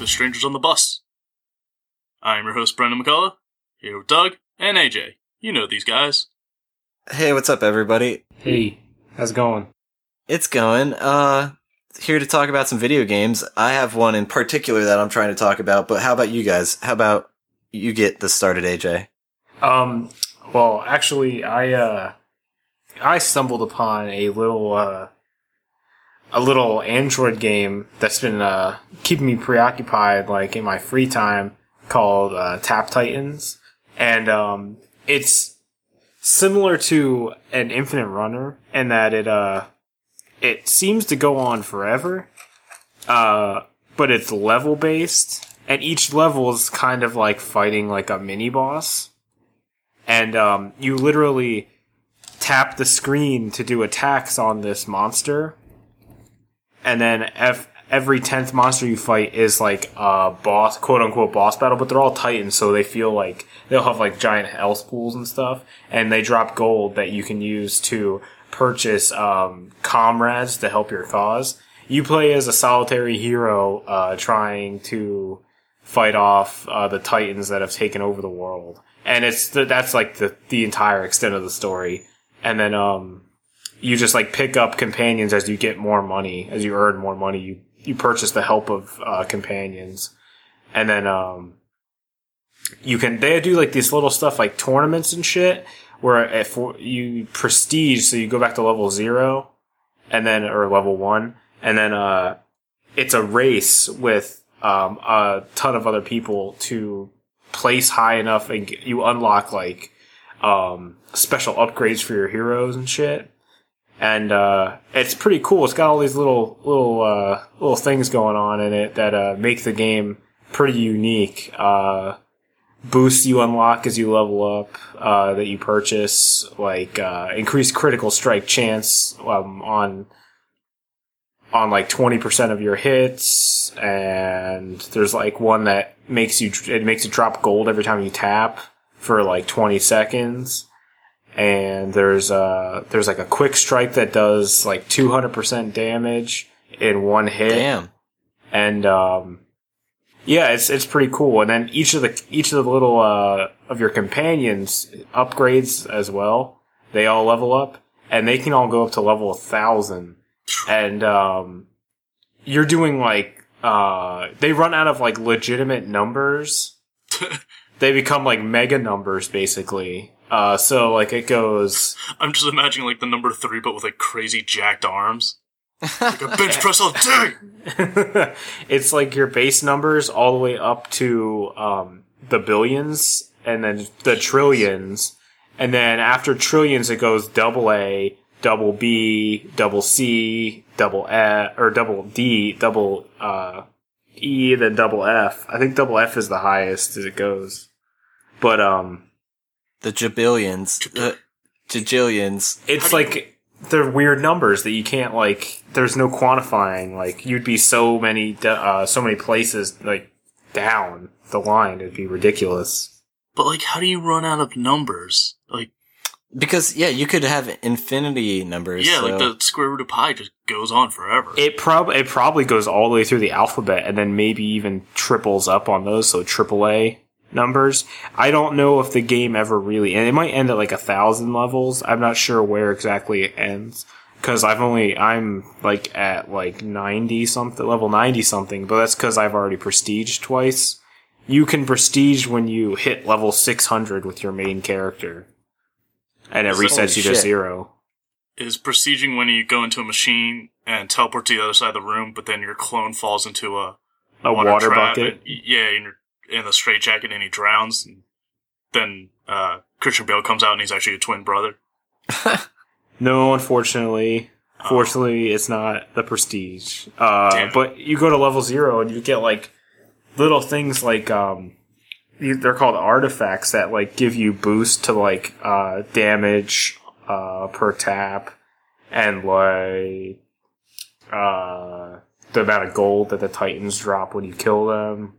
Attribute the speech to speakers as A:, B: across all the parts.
A: Eye Contact with Strangers on the Bus. I'm your host, Brendan McCullough, here with Doug and AJ. You know these guys.
B: Hey, what's up, everybody?
C: Hey, how's it going?
B: It's going. Uh, here to talk about some video games. I have one in particular that I'm trying to talk about, but how about you guys? How about you get this started, AJ?
C: Um, well, actually, I uh, I stumbled upon a little uh, a little Android game that's been uh keeping me preoccupied, like in my free time, called uh, Tap Titans, and um, it's similar to an Infinite Runner in that it uh it seems to go on forever, uh, but it's level based, and each level is kind of like fighting like a mini boss, and um, you literally tap the screen to do attacks on this monster, and then ev- every tenth monster you fight is like a boss, quote unquote boss battle, but they're all titans, so they feel like they'll have like giant health pools and stuff, and they drop gold that you can use to purchase um, comrades to help your cause. You play as a solitary hero, uh, trying to fight off uh, the titans that have taken over the world, and it's that's like the the entire extent of the story. And then um, you just like pick up companions as you get more money, as you earn more money. You you purchase the help of uh, companions, and then um, you can they do like these little stuff like tournaments and shit where if you prestige, so you go back to level zero, and then or level one, and then uh, it's a race with um, a ton of other people to place high enough, and you unlock like um, special upgrades for your heroes and shit. And uh, it's pretty cool. It's got all these little little uh, little things going on in it that uh, make the game pretty unique. Uh, boosts you unlock as you level up uh, that you purchase, like uh, increased critical strike chance um, on on like twenty percent of your hits, and there's like one that makes you it makes it drop gold every time you tap for like twenty seconds. And there's uh there's like a quick strike that does like two hundred percent damage in one hit
B: Damn.
C: and um, yeah, it's it's pretty cool. And then each of the each of the little uh, of your companions upgrades as well. They all level up, and they can all go up to level thousand. And um, you're doing like uh, they run out of like legitimate numbers. they become like mega numbers basically. Uh, so like it goes.
A: I'm just imagining like the number three, but with like crazy jacked arms. Like a bench press all day!
C: it's like your base numbers all the way up to um, the billions and then the trillions. And then after trillions, it goes double A, double B, double C, double F, or double D, double uh, E, then double F. I think double F is the highest as it goes. But um,
B: The jabillions. The jajillions.
C: it's like they're weird numbers that you can't like. There's no quantifying. Like you'd be so many, uh, so many places like down the line. It'd be ridiculous.
A: But like, how do you run out of numbers? Like,
B: Because, yeah, you could have infinity numbers.
A: yeah,
B: so-
A: like the square root of pi just goes on forever.
C: It prob it probably goes all the way through the alphabet and then maybe even triples up on those. So AAA numbers. I don't know if the game ever really, and it might end at like a thousand levels. I'm not sure where exactly it ends. Cause I've only, I'm like at like 90 something, level 90 something, but that's cause I've already prestiged twice. You can prestige when you hit level 600 with your main character. And it resets you to
B: shit.
C: zero.
A: Is prestiging when you go into a machine and teleport to the other side of the room, but then your clone falls into a
C: A water,
A: trap,
C: bucket.
A: and- yeah, and you're in the straitjacket and he drowns. And then uh, Christian Bale comes out and he's actually a twin brother.
C: No, unfortunately. Fortunately, it's not the prestige. Uh, but you go to level zero and you get like little things like um, they're called artifacts that like give you boost to like uh, damage uh, per tap and like uh, the amount of gold that the titans drop when you kill them.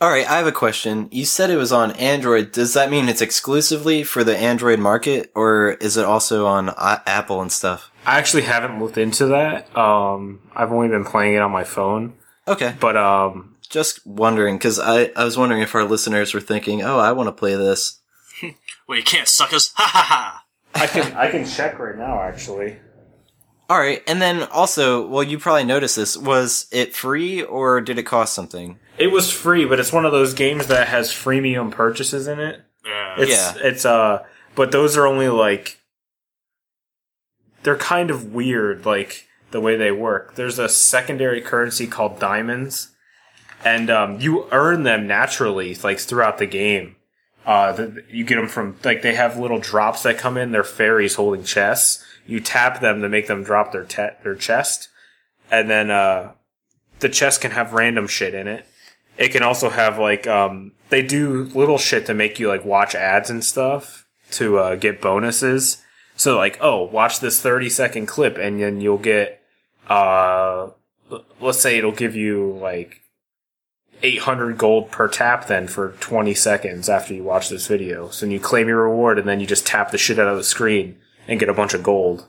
B: Alright, I have a question. You said it was on Android. Does that mean it's exclusively for the Android market, or is it also on I- Apple and stuff?
C: I actually haven't looked into that. Um, I've only been playing it on my phone,
B: Okay,
C: but um,
B: just wondering because I I was wondering if our listeners were thinking, oh, I want to play this.
A: Well, you can't suck us. Ha ha ha.
C: I can I can check right now. Actually,
B: All right, and then also, well, you probably noticed this. Was it free or did it cost something?
C: It was free, but it's one of those games that has freemium purchases in it.
A: Yeah.
C: It's
B: Yeah.
C: it's uh, but those are only like they're kind of weird, like the way they work. There's a secondary currency called diamonds, and um, you earn them naturally, like throughout the game. Uh, the, you get them from like they have little drops that come in. They're fairies holding chests. You tap them to make them drop their te- their chest, and then uh, the chest can have random shit in it. It can also have like um, they do little shit to make you like watch ads and stuff to uh, get bonuses. So like, oh, watch this thirty second clip, and then you'll get uh, let's say it'll give you like 800 gold per tap then for 20 seconds after you watch this video. So you claim your reward and then you just tap the shit out of the screen and get a bunch of gold.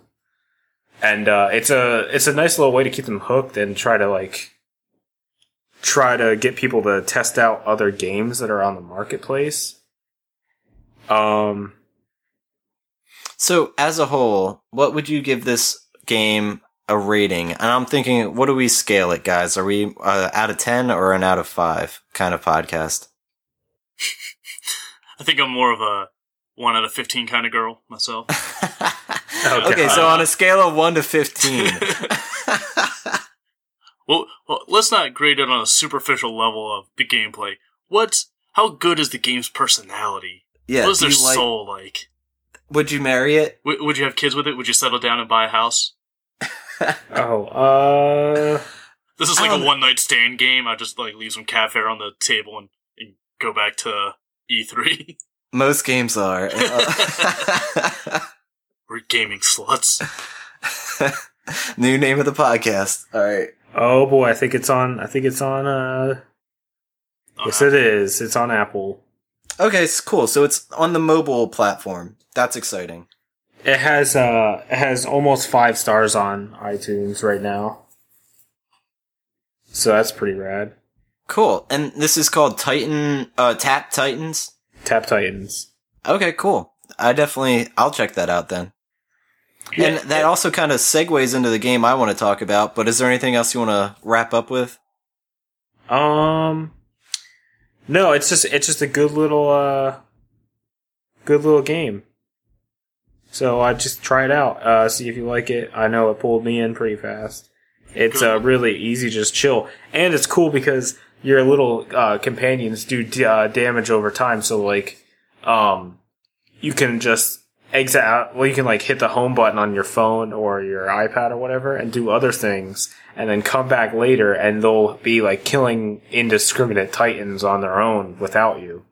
C: And uh, it's a it's a nice little way to keep them hooked and try to like try to get people to test out other games that are on the marketplace. Um
B: So, as a whole, what would you give this game a rating? And I'm thinking, what do we scale it, guys? Are we uh, out of 10 or an out of 5 kind of podcast?
A: I think I'm more of a one out of fifteen kind of girl myself.
B: okay, so on a scale of 1 to 15.
A: well, well, let's not grade it on a superficial level of the gameplay. What? How good is the game's personality?
B: yeah,
A: what is their
B: like-
A: soul like?
B: would you marry it?
A: W- would you have kids with it? Would you settle down and buy a house?
C: oh uh
A: This is like a one night stand game. I just like leave some cat fare on the table and, and go back to E E3.
B: Most games are. Uh,
A: We're gaming sluts.
B: New name of the podcast. All right.
C: Oh boy, I think it's on I think it's on uh yes it is. It's on Apple.
B: Okay, it's cool. So it's on the mobile platform. That's exciting.
C: It has uh it has almost 5 stars on iTunes right now. So that's pretty rad.
B: Cool. And this is called Titan, uh, Tap Titans.
C: Tap Titans.
B: Okay, cool. I definitely, I'll check that out then. And that also kind of segues into the game I want to talk about, but is there anything else you want to wrap up with?
C: Um, no, it's just it's just a good little uh, good little game. So I just try it out, uh, see if you like it. I know it pulled me in pretty fast. It's uh, really easy, just chill, and it's cool because your little uh, companions do d- uh, damage over time. So like, um, you can just exit out. Well, you can like hit the home button on your phone or your iPad or whatever, and do other things, and then come back later, and they'll be like killing indiscriminate titans on their own without you.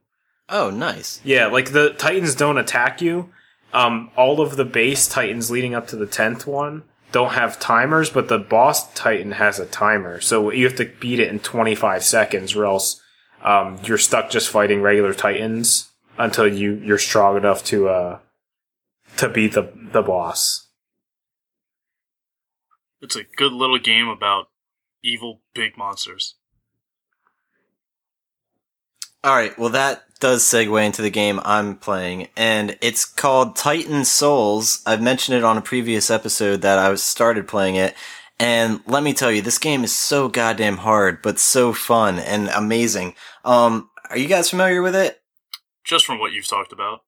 B: Oh, nice.
C: Yeah, like the titans don't attack you. Um, all of the base titans leading up to the tenth one don't have timers, but the boss titan has a timer, so you have to beat it in twenty five seconds, or else um, you're stuck just fighting regular titans until you you're strong enough to uh to be the the boss.
A: It's a good little game about evil big monsters.
B: All right, well, that does segue into the game I'm playing, and it's called Titan Souls. I've mentioned it on a previous episode that I started playing it, and let me tell you, this game is so goddamn hard, but so fun and amazing. Um, are you guys familiar with it?
A: Just from what you've talked about.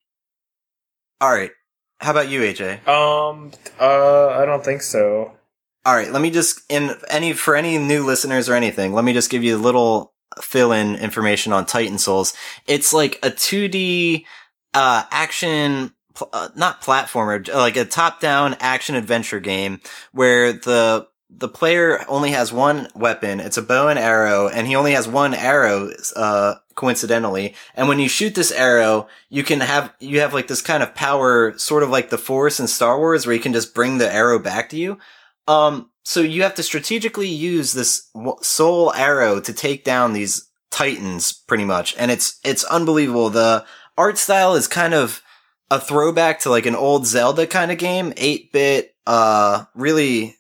B: All right, how about you, AJ?
C: Um, uh, I don't think so.
B: All right, let me just in any for any new listeners or anything, let me just give you a little fill in information on Titan Souls. It's like a 2D uh action uh, not platformer, like a top-down action adventure game where the the player only has one weapon. It's a bow and arrow, and he only has one arrow, uh, coincidentally. And when you shoot this arrow, you can have, you have like this kind of power, sort of like the Force in Star Wars, where you can just bring the arrow back to you. Um, so you have to strategically use this soul arrow to take down these titans, pretty much. And it's, it's unbelievable. The art style is kind of, a throwback to like an old Zelda kind of game, 8-bit uh, really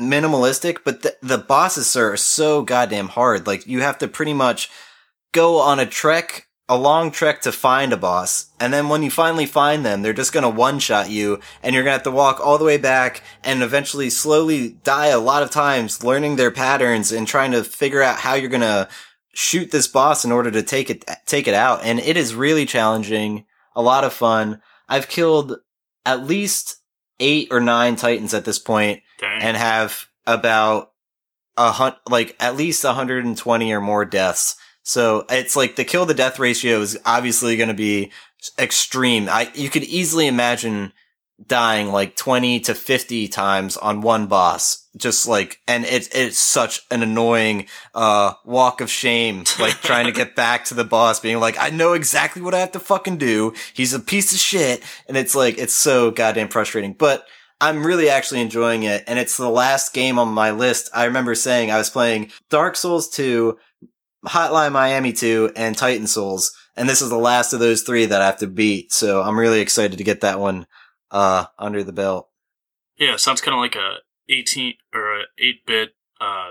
B: minimalistic, but the, the bosses are so goddamn hard. Like you have to pretty much go on a trek, a long trek to find a boss. And then when you finally find them, they're just to one shot you and you're to have to walk all the way back and eventually slowly die a lot of times learning their patterns and trying to figure out how you're to shoot this boss in order to take it, take it out. And it is really challenging, a lot of fun. I've killed at least eight or nine titans at this point
A: Dang.
B: and have about a hun- like at least 120 or more deaths. So it's like the kill to death ratio is obviously going to be extreme. I you could easily imagine dying like 20 to 50 times on one boss. Just like, and it's, it's such an annoying, uh, walk of shame, like trying to get back to the boss being like, I know exactly what I have to fucking do. He's a piece of shit. And it's like, it's so goddamn frustrating, but I'm really actually enjoying it. And it's the last game on my list. I remember saying I was playing Dark Souls 2, Hotline Miami 2, and Titan Souls. And this is the last of those three that I have to beat. So I'm really excited to get that one uh, under the belt.
A: Yeah, sounds kind of like a 18 or a 8 bit, uh,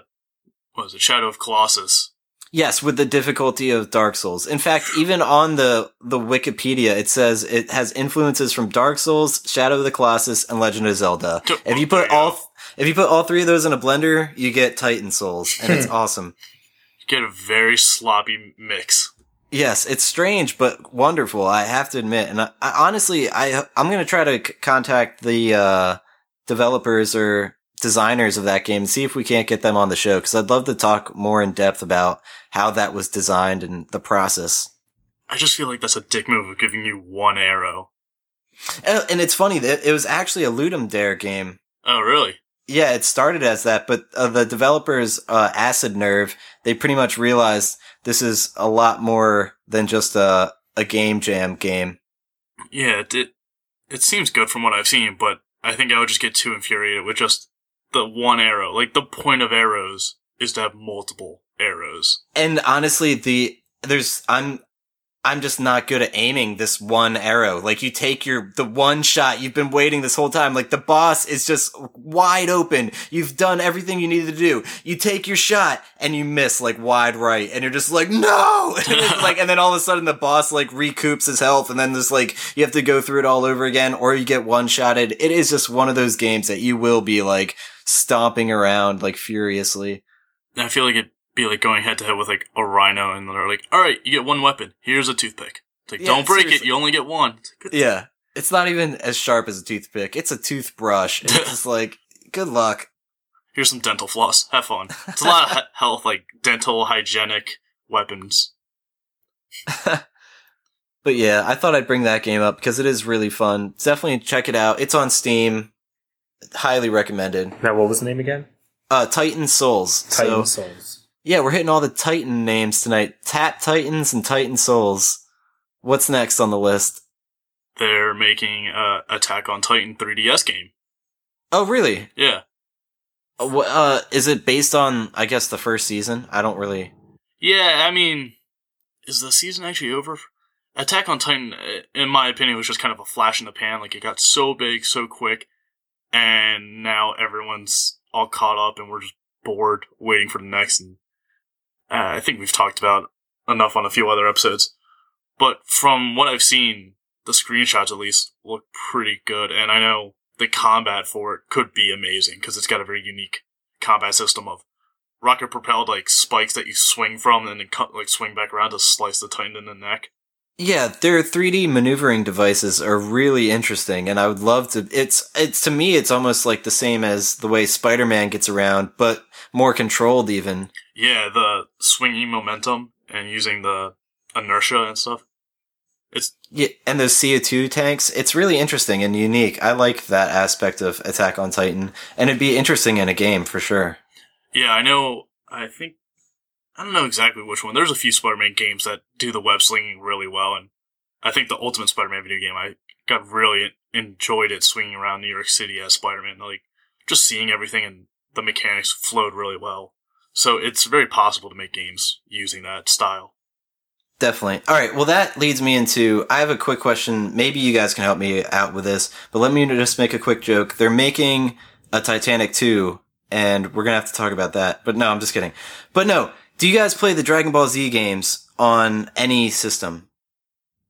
A: what was it, Shadow of Colossus.
B: Yes, with the difficulty of Dark Souls. In fact, even on the, the Wikipedia, it says it has influences from Dark Souls, Shadow of the Colossus, and Legend of Zelda. If you put all, if you put all three of those in a blender, you get Titan Souls, and it's awesome.
A: You get a very sloppy mix.
B: Yes, it's strange but wonderful. I have to admit, and I, I honestly, I I'm gonna try to c- contact the uh, developers or designers of that game and see if we can't get them on the show because I'd love to talk more in depth about how that was designed and the process.
A: I just feel like that's a dick move of giving you one arrow.
B: And, and it's funny that it was actually a Ludum Dare game.
A: Oh, really?
B: Yeah, it started as that, but uh, the developers, uh, Acid Nerve, they pretty much realized this is a lot more than just a a game jam game.
A: Yeah, it, it it seems good from what I've seen, but I think I would just get too infuriated with just the one arrow. Like the point of arrows is to have multiple arrows.
B: And honestly, the there's I'm I'm just not good at aiming this one arrow. Like you take your the one shot you've been waiting this whole time. Like the boss is just wide open. You've done everything you needed to do. You take your shot and you miss like wide right, and you're just like no. And like and then all of a sudden the boss like recoups his health, and then there's like you have to go through it all over again, or you get one shotted. It is just one of those games that you will be like stomping around like furiously.
A: I feel like it'd be like going head to head with like a rhino, and they're like, "All right, you get one weapon. Here's a toothpick." It's like,
B: Yeah,
A: don't break
B: seriously.
A: it. You only get one. It's like,
B: Yeah. It's not even as sharp as a toothpick. It's a toothbrush. It's just like, good luck.
A: Here's some dental floss. Have fun. It's a lot of health, like dental hygienic weapons.
B: But yeah, I thought I'd bring that game up because it is really fun. Definitely check it out. It's on Steam. Highly recommended.
C: Now, what was the name again?
B: Uh, Titan Souls.
C: Titan
B: So,
C: Souls.
B: yeah, we're hitting all the Titan names tonight. Tap Titans and Titan Souls. What's next on the list?
A: They're making uh, Attack on Titan 3DS game.
B: Oh, really?
A: Yeah,
B: Uh, wh- uh, is it based on, I guess, the first season? I don't really.
A: yeah. I mean, is the season actually over? Attack on Titan, uh, in my opinion, was just kind of a flash in the pan. Like it got so big so quick, and now everyone's all caught up, and we're just bored waiting for the next. And uh, I think we've talked about enough on a few other episodes. But from what I've seen, the screenshots at least look pretty good, and I know the combat for it could be amazing because it's got a very unique combat system of rocket propelled like spikes that you swing from and then cut, like swing back around to slice the titan in the neck.
B: Yeah, their 3D maneuvering devices are really interesting, and I would love to. It's it's to me, it's almost like the same as the way Spider-Man gets around, but more controlled. Even
A: Yeah, the swinging momentum and using the inertia and stuff. It's
B: yeah, and those CO2 tanks. It's really interesting and unique. I like that aspect of Attack on Titan, and it'd be interesting in a game for sure.
A: yeah, I know. I think I don't know exactly which one. There's a few Spider-Man games that do the web slinging really well, and I think the Ultimate Spider-Man video game I got really enjoyed it swinging around New York City as Spider-Man. Like just seeing everything and the mechanics flowed really well. So it's very possible to make games using that style.
B: Definitely. All right. Well, that leads me into. I have a quick question. Maybe you guys can help me out with this, but let me just make a quick joke. They're making a Titanic 2, and we're going to have to talk about that. But no, I'm just kidding. But no, do you guys play the Dragon Ball Z games on any system?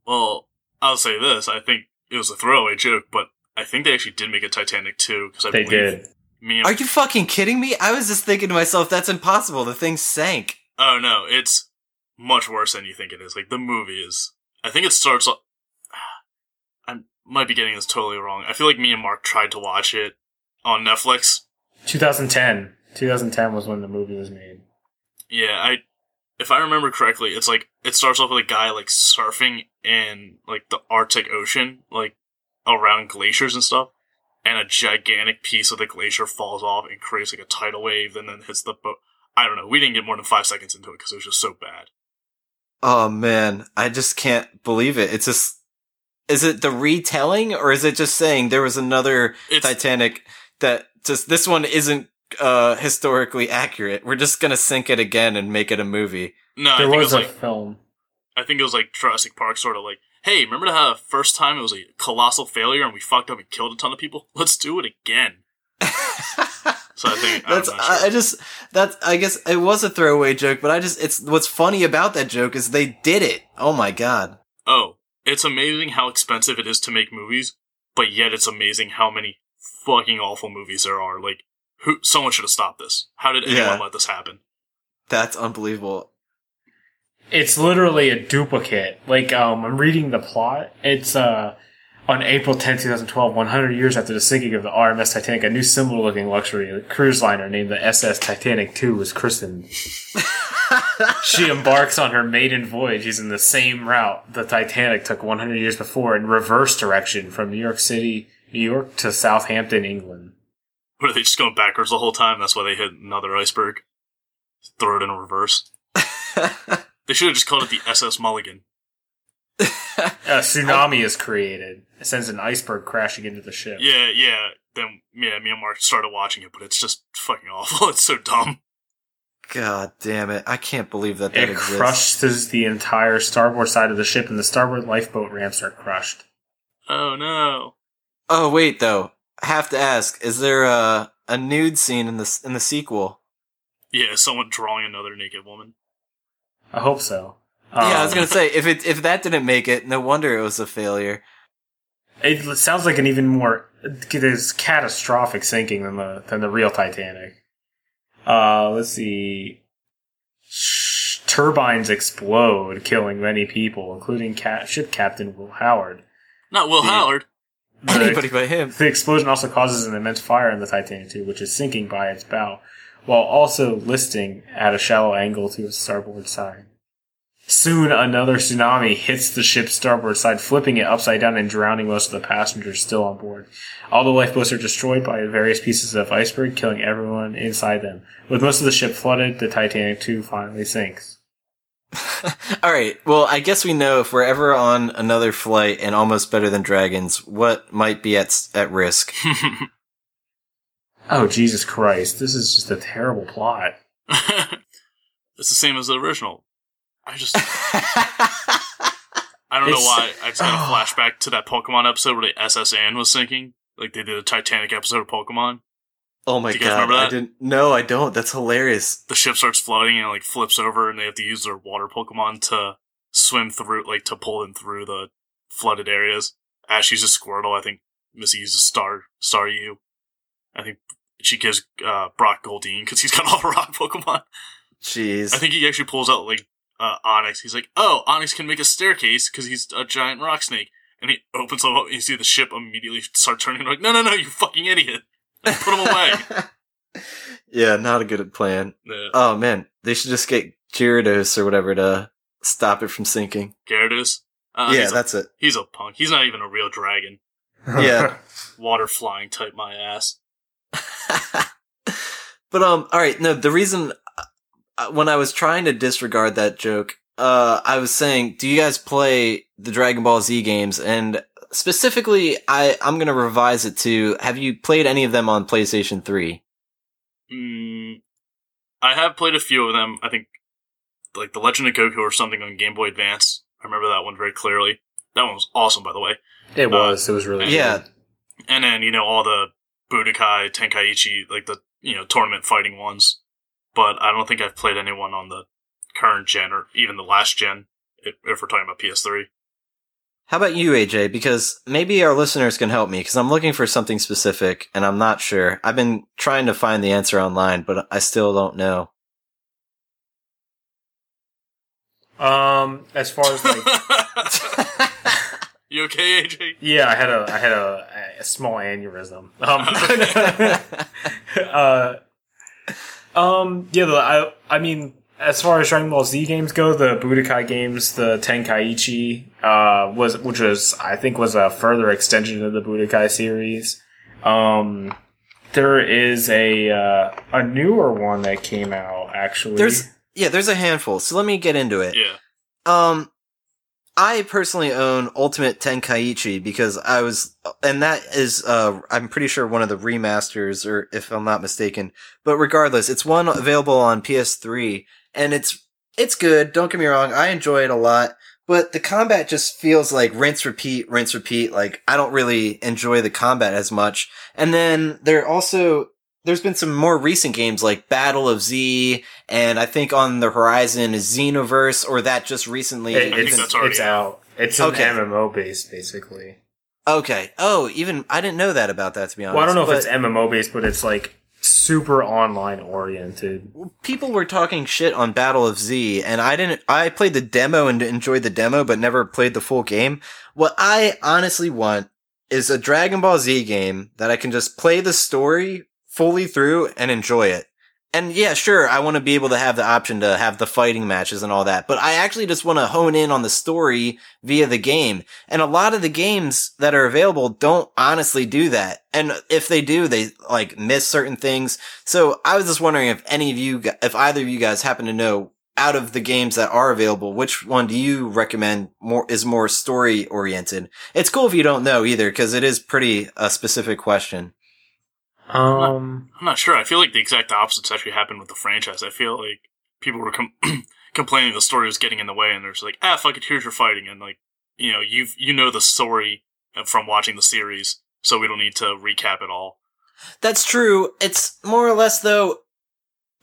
A: Well, I'll say this. I think it was a throwaway joke, but I think they actually did make a Titanic 2 because I
C: They
A: believe
C: did.
A: me and
B: Are you fucking kidding me? I was just thinking to myself, that's impossible. The thing sank.
A: Oh no, it's much worse than you think it is. Like the movie is. I think it starts. off- I might be getting this totally wrong. I feel like me and Mark tried to watch it on Netflix.
C: 2010. 2010 was when the movie was made.
A: Yeah, I. If I remember correctly, it's like it starts off with a guy like surfing in like the Arctic Ocean, like around glaciers and stuff, and a gigantic piece of the glacier falls off and creates like a tidal wave, and then hits the boat. I don't know. We didn't get more than five seconds into it because it was just so bad.
B: Oh man, I just can't believe it. It's just, is it the retelling or is it just saying there was another
A: It's
B: Titanic that just, this one isn't, uh, historically accurate. We're just gonna sink it again and make it a movie.
A: no. I
C: there
A: think it
C: was
A: was
C: a
A: like
C: film.
A: I think it was like Jurassic Park, sort of like, hey, remember how the first time it was a colossal failure and we fucked up and killed a ton of people? Let's do it again. So I think
B: That's,
A: not
B: I. I just, that's, I guess it was a throwaway joke, but I just, it's, what's funny about that joke is they did it. Oh my god.
A: Oh, it's amazing how expensive it is to make movies, but yet it's amazing how many fucking awful movies there are. Like, who? Someone should have stopped this. How did anyone
B: Yeah.
A: let this happen?
B: That's unbelievable.
C: It's literally a duplicate. Like, um, I'm reading the plot. It's, uh, on April 10, 2012, 100 years after the sinking of the RMS Titanic, a new similar looking luxury cruise liner named the SS Titanic II was christened. she embarks on her maiden voyage using the same route the Titanic took 100 years before in reverse direction from New York City, New York to Southampton, England.
A: What are they just going backwards the whole time? That's why they hit another iceberg. Throw it in reverse. They should have just called it the SS Mulligan.
C: A tsunami is created. It sends an iceberg crashing into the ship.
A: Yeah, yeah. Then yeah, me and Mark started watching it, but it's just fucking awful. It's so dumb.
B: God damn it. I can't believe that that
C: It
B: exists.
C: crushes the entire starboard side of the ship, and the starboard lifeboat ramps are crushed.
A: Oh no.
B: Oh wait, though, I have to ask: Is there a a nude scene in the in the sequel?
A: Yeah, someone drawing another naked woman.
C: I hope so.
B: yeah, I was
C: Um,
B: gonna say if it if that didn't make it, no wonder it was a failure.
C: It sounds like an even more there's catastrophic sinking than the than the real Titanic. Uh, let's see. Sh- Turbines explode, killing many people, including ca- ship captain Will Howard.
A: Not Will
C: The-
A: Howard.
C: The-
B: Anybody but him.
C: The explosion also causes an immense fire in the Titanic II, which is sinking by its bow, while also listing at a shallow angle to its starboard side. Soon, another tsunami hits the ship's starboard side, flipping it upside down and drowning most of the passengers still on board. All the lifeboats are destroyed by various pieces of iceberg, killing everyone inside them. With most of the ship flooded, the Titanic II finally sinks.
B: All right. Well, I guess we know if we're ever on another flight and almost better than dragons, what might be at at risk.
C: Oh, Jesus Christ. This is just a terrible plot.
A: it's the same as the original. I just I don't know why. I just had a flashback to that Pokemon episode where the S.S. Anne was sinking. Like they did a Titanic episode of Pokemon.
B: Oh my
A: Do you guys
B: god! I didn't. No, I don't. That's hilarious.
A: The ship starts floating and it, like flips over, and they have to use their water Pokemon to swim through, like to pull them through the flooded areas. Ash uses Squirtle. I think Misty uses Star Staryu. I think she gives uh, Brock Goldeen because he's got all the rock Pokemon.
B: Jeez.
A: I think he actually pulls out like uh, Onix. He's like, "Oh, Onix can make a staircase because he's a giant rock snake." And he opens them up, and you see the ship immediately start turning. Like, no, no, no, you fucking idiot! Put him away.
B: yeah, not a good plan.
A: Yeah.
B: Oh man, they should just get Gyarados or whatever to stop it from sinking.
A: Gyarados. Uh,
B: yeah,
A: he's, a,
B: that's it.
A: he's a punk. He's not even a real dragon.
B: Yeah.
A: Water flying type my ass.
B: but um, all right. No, the reason uh, when I was trying to disregard that joke, uh, I was saying, do you guys play the Dragon Ball Z games? And specifically, I I'm gonna revise it to: Have you played any of them on PlayStation Three?
A: Mm, I have played a few of them. I think like the Legend of Goku or something on Game Boy Advance. I remember that one very clearly. That one was awesome, by the way.
C: It was. it was really
B: Yeah,
C: good.
A: And then you know all the Budokai, Tenkaichi, like the you know tournament fighting ones. But I don't think I've played anyone on the current gen or even the last gen. If, if we're talking about PS3.
B: How about you, AJ? Because maybe our listeners can help me because I'm looking for something specific and I'm not sure. I've been trying to find the answer online, but I still don't know.
C: Um, as far as like,
A: you okay, AJ?
C: yeah, I had a, I had a, a small aneurysm. Um, uh, um, yeah, the, I, I mean, as far as Dragon Ball Z games go, the Budokai games, the Tenkaichi, uh, was, which was, I think was a further extension of the Budokai series. Um, there is a, uh, a newer one that came out, actually.
B: There's yeah, there's a handful. So let me get into it.
A: Yeah.
B: Um, I personally own Ultimate Tenkaichi because I was, and that is, uh, I'm pretty sure one of the remasters, or if I'm not mistaken. But regardless, it's one available on PS3, and it's it's good. Don't get me wrong, I enjoy it a lot. But the combat just feels like rinse, repeat, rinse, repeat. Like I don't really enjoy the combat as much. And then there also there's been some more recent games like Battle of Z, and I think on the horizon is Xenoverse, or that just recently.
C: It-
A: think
C: it's,
A: that's already
C: it's out. It's an
B: Okay.
C: MMO based, basically.
B: okay. Oh, even I didn't know that about that to be honest.
C: Well, I don't know
B: but
C: if it's MMO based, but it's like super online oriented.
B: people were talking shit on Battle of Z, and I didn't. I played the demo and enjoyed the demo, but never played the full game. What I honestly want is a Dragon Ball Z game that I can just play the story fully through and enjoy it. And yeah, sure, I want to be able to have the option to have the fighting matches and all that, but I actually just want to hone in on the story via the game. And a lot of the games that are available don't honestly do that. And if they do, they like miss certain things. So I was just wondering if any of you, if either of you guys happen to know out of the games that are available, which one do you recommend more is more story oriented? It's cool if you don't know either, because it is pretty a specific question.
C: Um,
A: I'm not sure. I feel like the exact opposites actually happened with the franchise. I feel like people were com- complaining the story was getting in the way, and they're just like, ah, fuck it, here's your fighting, and like, you know, you you know the story from watching the series, so we don't need to recap it all.
B: That's true. It's more or less though.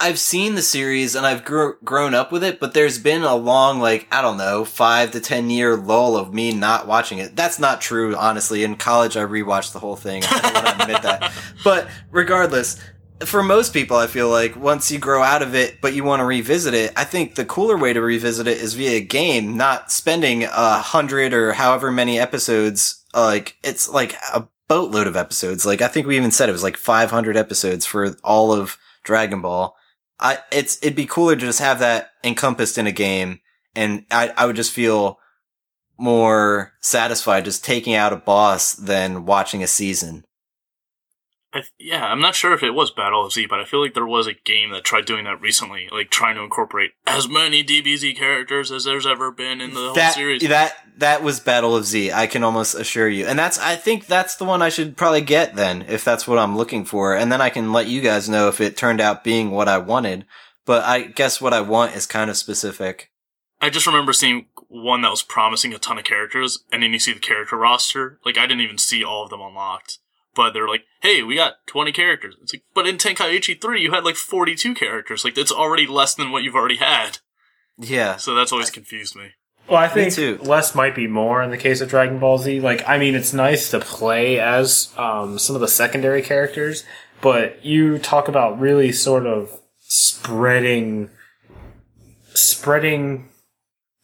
B: I've seen the series and I've gr- grown up with it, but there's been a long, like, I don't know, five to ten year lull of me not watching it. That's not true, honestly. In college, I rewatched the whole thing. I don't want to admit that. But regardless, for most people, I feel like once you grow out of it, but you want to revisit it, I think the cooler way to revisit it is via a game, not spending a hundred or however many episodes. Like, it's like a boatload of episodes. Like, I think we even said it was like 500 episodes for all of Dragon Ball. I, it's, it'd be cooler to just have that encompassed in a game. And I, I would just feel more satisfied just taking out a boss than watching a season.
A: I th- yeah, I'm not sure if it was Battle of Z, but I feel like there was a game that tried doing that recently, like trying to incorporate as many DBZ characters as there's ever been in the whole series.
B: that that was Battle of Z. I can almost assure you, and that's I think that's the one I should probably get then if that's what I'm looking for, and then I can let you guys know if it turned out being what I wanted. But I guess what I want is kind of specific.
A: I just remember seeing one that was promising a ton of characters, and then you see the character roster. Like, I didn't even see all of them unlocked. But they're like, hey, we got 20 characters. It's like, but in Tenkaichi 3, you had like 42 characters. Like, that's already less than what you've already had.
B: Yeah,
A: So that's always confused me.
C: well, I think
B: too.
C: less might be more in the case of Dragon Ball Z. Like, I mean, it's nice to play as um, some of the secondary characters, but you talk about really sort of spreading, spreading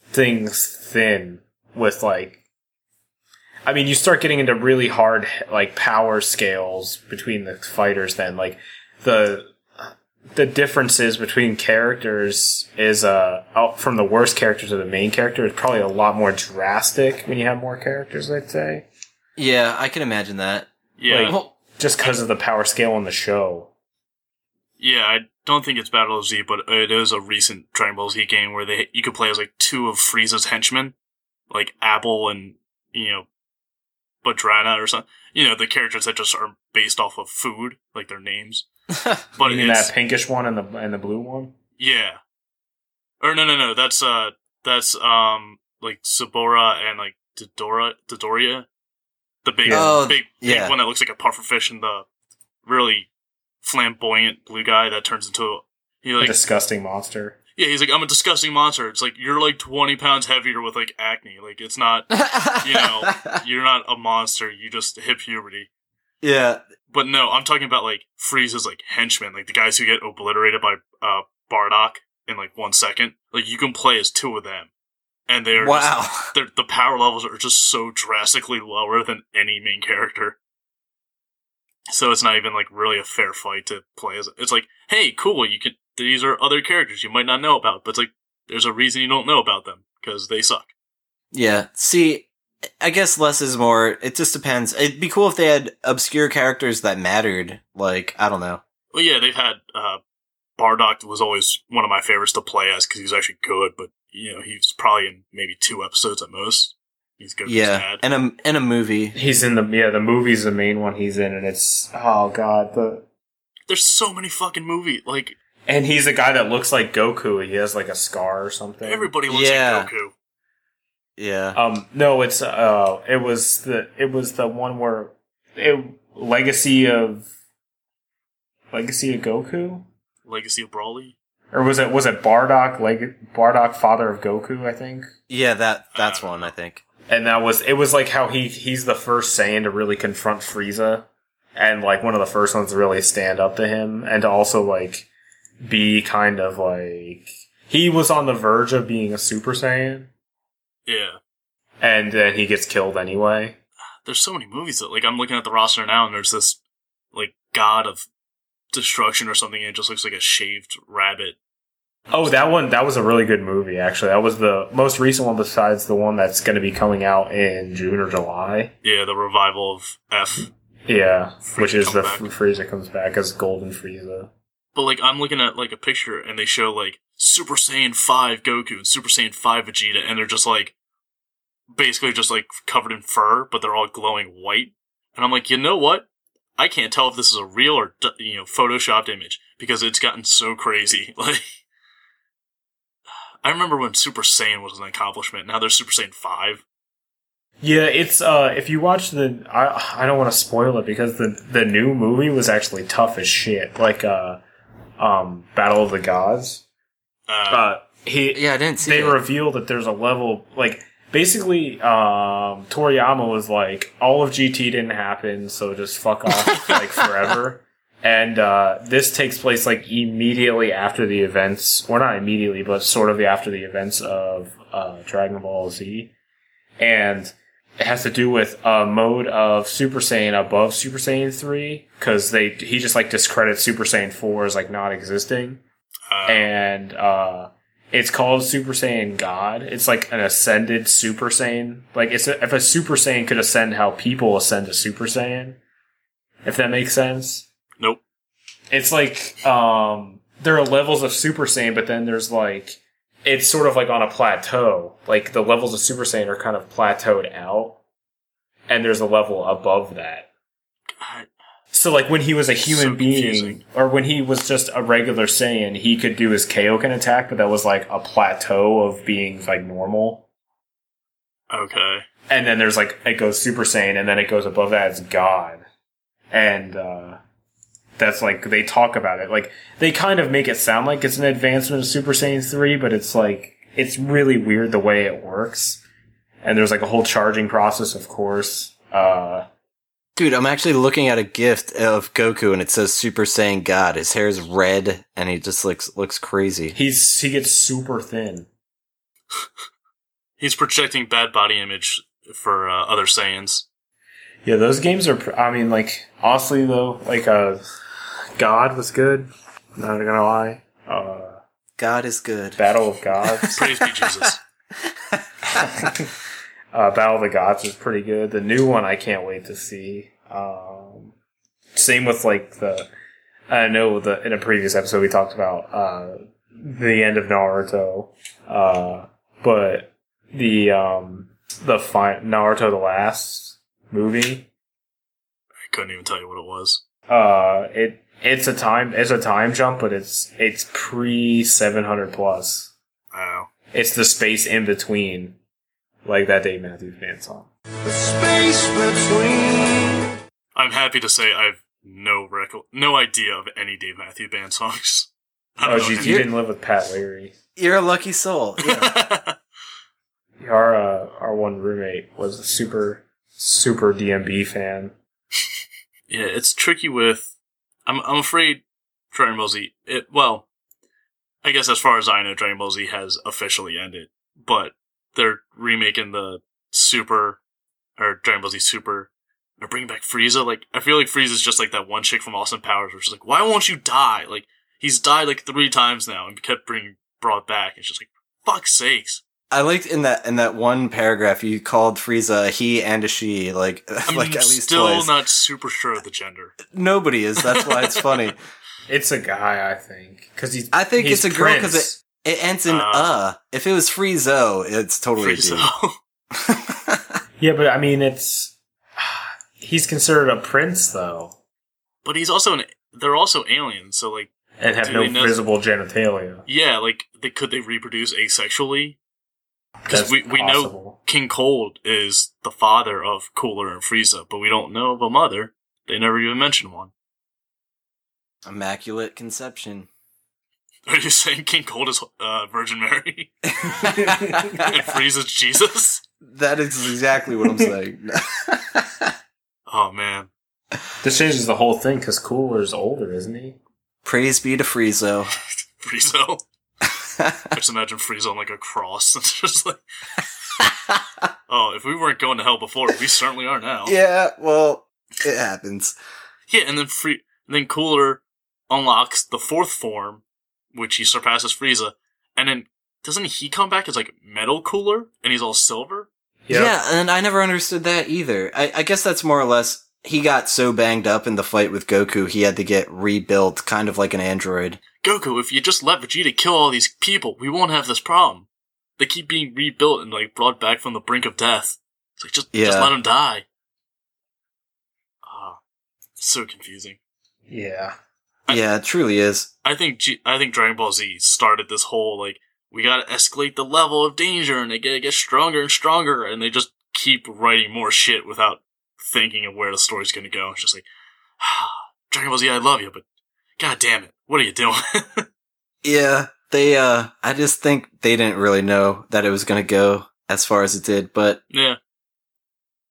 C: things thin with like I mean, you start getting into really hard like power scales between the fighters. Then, like the the differences between characters is uh out from the worst character to the main character is probably a lot more drastic when you have more characters. I'd say
B: yeah, I can imagine that.
A: Yeah.
C: Like-
B: Well,
C: just because of the power scale on the show.
A: Yeah, I don't think it's Battle of Z, but it is a recent Dragon Ball Z game where they you could play as like two of Frieza's henchmen, like Apple and you know, Badrana or something. You know, the characters that just are based off of food, like their names. But
C: you mean that pinkish one and the and the blue one?
A: yeah, Or no, no, no. That's uh, that's um, like Sabora and like Dodora, Dodoria, the big,
B: Oh,
A: big, big
B: yeah.
A: one that looks like a pufferfish, and the really flamboyant blue guy that turns into he
C: A disgusting monster.
A: Yeah, he's like I'm a disgusting monster. It's like you're like 20 pounds heavier with like acne. Like it's not you know you're not a monster. You just hit puberty.
B: yeah,
A: But no, I'm talking about like Frieza's like henchmen, like the guys who get obliterated by uh Bardock in like one second. Like you can play as two of them, and they're just-
B: wow.
A: they're, the power levels are just so drastically lower than any main character. So it's not even like really a fair fight to play as. It's like, hey, cool, you can. These are other characters you might not know about, but it's like there's a reason you don't know about them because they suck.
B: Yeah. See, I guess less is more. It just depends. It'd be cool if they had obscure characters that mattered. Like, I don't know.
A: Well, yeah, they've had uh, Bardock was always one of my favorites to play as because he's actually good, but you know he's probably in maybe two episodes at most. He's good.
B: Yeah.
A: dad.
B: And a, and a movie.
C: He's in the yeah, the movie's the main one he's in, and it's oh god, the
A: There's so many fucking movies. Like
C: and he's a guy that looks like Goku. He has like a scar or something.
A: everybody looks
B: Yeah.
A: like Goku.
B: Yeah.
C: Um, no, it's uh, it was the it was the one where it legacy of legacy of Goku,
A: Legacy of Broly.
C: or was it was it Bardock Leg Bardock father of Goku? I think.
B: Yeah, that, that's
A: Uh,
B: one, I think.
C: and that was it was like how he he's the first Saiyan to really confront Frieza, and like one of the first ones to really stand up to him, and to also like be kind of like he was on the verge of being a Super Saiyan,
A: Yeah.
C: and then he gets killed anyway.
A: There's so many movies that like I'm looking at the roster now, and there's this like god of destruction or something, and it just looks like a shaved rabbit.
C: Oh, that one that was a really good movie. Actually, that was the most recent one besides the one that's going to be coming out in June or July.
A: Yeah, the revival of F.
C: Yeah, which is the
A: back.
C: Frieza comes back as Golden Frieza.
A: But like I'm looking at like a picture, and they show like Super Saiyan Five Goku and Super Saiyan Five Vegeta, and they're just like basically just like covered in fur, but they're all glowing white. And I'm like, you know what? I can't tell if this is a real or you know photoshopped image because it's gotten so crazy. Like, I remember when Super Saiyan was an accomplishment. Now there's Super Saiyan Five.
C: Yeah, it's uh if you watch the I I don't want to spoil it because the the new movie was actually tough as shit. Like uh um Battle of the Gods.
A: Uh,
C: Uh he
B: Yeah, I didn't see
C: they
B: it.
C: reveal that there's a level like basically um Toriyama was like all of GT didn't happen so just fuck off like forever and uh this takes place like immediately after the events or not immediately but sort of after the events of uh Dragon Ball Z and it has to do with a mode of Super Saiyan above Super Saiyan 3 cuz they he just like discredits Super Saiyan 4 as like not existing
A: uh,
C: and uh, it's called Super Saiyan God. It's like an ascended Super Saiyan. Like it's a, if a Super Saiyan could ascend how people ascend to Super Saiyan, if that makes sense.
A: nope.
C: It's like um, there are levels of Super Saiyan, but then there's like it's sort of like on a plateau. Like the levels of Super Saiyan are kind of plateaued out, and there's a level above that. So like when he was a human
A: So
C: being, or when he was just a regular Saiyan, he could do his Kaioken attack, but that was like a plateau of being like normal.
A: Okay.
C: And then there's like it goes Super Saiyan, and then it goes above that as God, and uh, that's like they talk about it. Like they kind of make it sound like it's an advancement of Super Saiyan three, but it's like it's really weird the way it works. And there's like a whole charging process, of course. Uh,
B: Dude, I'm actually looking at a gift of Goku and it says Super Saiyan God. His hair is red and he just looks looks crazy.
C: he's he gets super thin.
A: He's projecting bad body image for uh, other Saiyans.
C: Yeah, those games are. I mean, like honestly though, like uh, God was good. Not gonna lie. Uh,
B: God is good.
C: Battle of Gods.
A: Praise be Jesus.
C: uh, Battle of the Gods is pretty good. The new one I can't wait to see. Um, same with like the. I know the in a previous episode we talked about uh, the end of Naruto, uh, but the um, the fi- Naruto the last movie.
A: I couldn't even tell you what it was.
C: Uh, it it's a time it's a time jump, but it's it's pre seven hundred plus.
A: Wow.
C: It's the space in between, like that Dave Matthews Band song.
D: The space between.
A: I'm happy to say I've no record, no idea of any Dave Matthew Band songs.
C: Oh,
A: don't
C: geez,
A: any.
C: you didn't live with Pat Leary.
B: You're a lucky soul. Yeah.
C: Our uh, our one roommate was a super super DMB fan.
A: Yeah, it's tricky with. I'm I'm afraid Dragon Ball Z. It well, I guess as far as I know, Dragon Ball Z has officially ended, but they're remaking the Super or Dragon Ball Z Super. They're bringing back Frieza. Like I feel like Frieza's just like that one chick from Austin Powers, which is like, why won't you die? Like he's died like three times now and kept being brought back. It's just like, fuck's sakes.
B: I liked in that in that one paragraph you called Frieza a he and a she, like
A: I'm
B: like at least
A: still
B: twice.
A: not super sure of the gender.
B: Nobody is. That's why it's funny.
C: It's a guy, I think, because he's.
B: I think
C: he's
B: it's a girl because
C: It
B: it ends in
A: Uh.
B: uh. If it was Friezo, it's totally a dude.
A: Frieza.
C: Yeah, but I mean, it's. He's considered a prince though,
A: but he's also an. They're also aliens, so like.
C: and have no visible genitalia.
A: Yeah, like they could they reproduce asexually? Because
C: That's
A: we, we know. King Cold is the father of Cooler and Frieza, but we don't know of a mother. They never even mention one.
B: Immaculate conception.
A: Are you saying King Cold is uh, Virgin Mary and Frieza's Jesus?
B: that is exactly what I'm saying.
A: Oh man,
C: This changes the whole thing because Cooler's older, isn't he?
B: Praise be to Friezo.
A: Frieza. I just imagine Frieza on like a cross and just like. oh, if we weren't going to hell before, we certainly are now.
B: yeah, well, it happens.
A: Yeah, and then free, and then Cooler unlocks the fourth form, which he surpasses Frieza, and then doesn't he come back as like Metal Cooler, and he's all silver?
C: Yep.
B: Yeah, and I never understood that either. I, I guess that's more or less he got so banged up in the fight with Goku, he had to get rebuilt, kind of like an android.
A: Goku, if you just let Vegeta kill all these people, we won't have this problem. They keep being rebuilt and like brought back from the brink of death. It's like just just let them die. Ah, it's so confusing.
C: Yeah.
A: I-
B: yeah, it truly is.
A: I think G- I think Dragon Ball Z started this whole like we gotta escalate the level of danger and they gotta get stronger and stronger and they just keep writing more shit without thinking of where the story's gonna go. It's just like Dragon Ball Z, I love you, but god damn it, what are you doing?
B: Yeah, they, uh, I just think they didn't really know that it was gonna go as far as it did, but
A: yeah.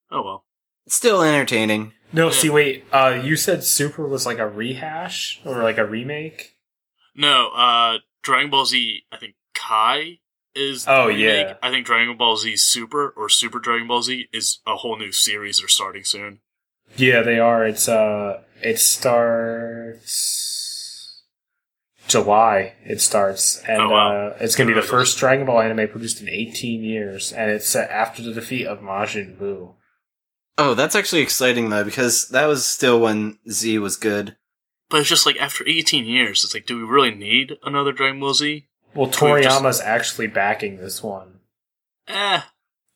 A: Oh well.
B: it's still entertaining.
C: No,
A: Yeah.
C: see, wait. Uh, you said Super was like a rehash or like a remake.
A: No, uh Dragon Ball Z, I think Kai is the
C: Oh,
A: remake.
C: yeah.
A: I think Dragon Ball Z Super or Super Dragon Ball Z is a whole new series they're starting soon.
C: Yeah, they are. It's uh, it starts July. It starts, and
A: Oh, wow.
C: uh, it's gonna be the first Dragon Ball anime produced in 18 years, and it's set after the defeat of Majin Buu.
B: Oh, that's actually exciting though, because that was still when Z was good.
A: But it's just like after 18 years, it's like, do we really need another Dragon Ball Z?
C: Well,
A: We've just-
C: Toriyama's actually backing this one.
A: Eh.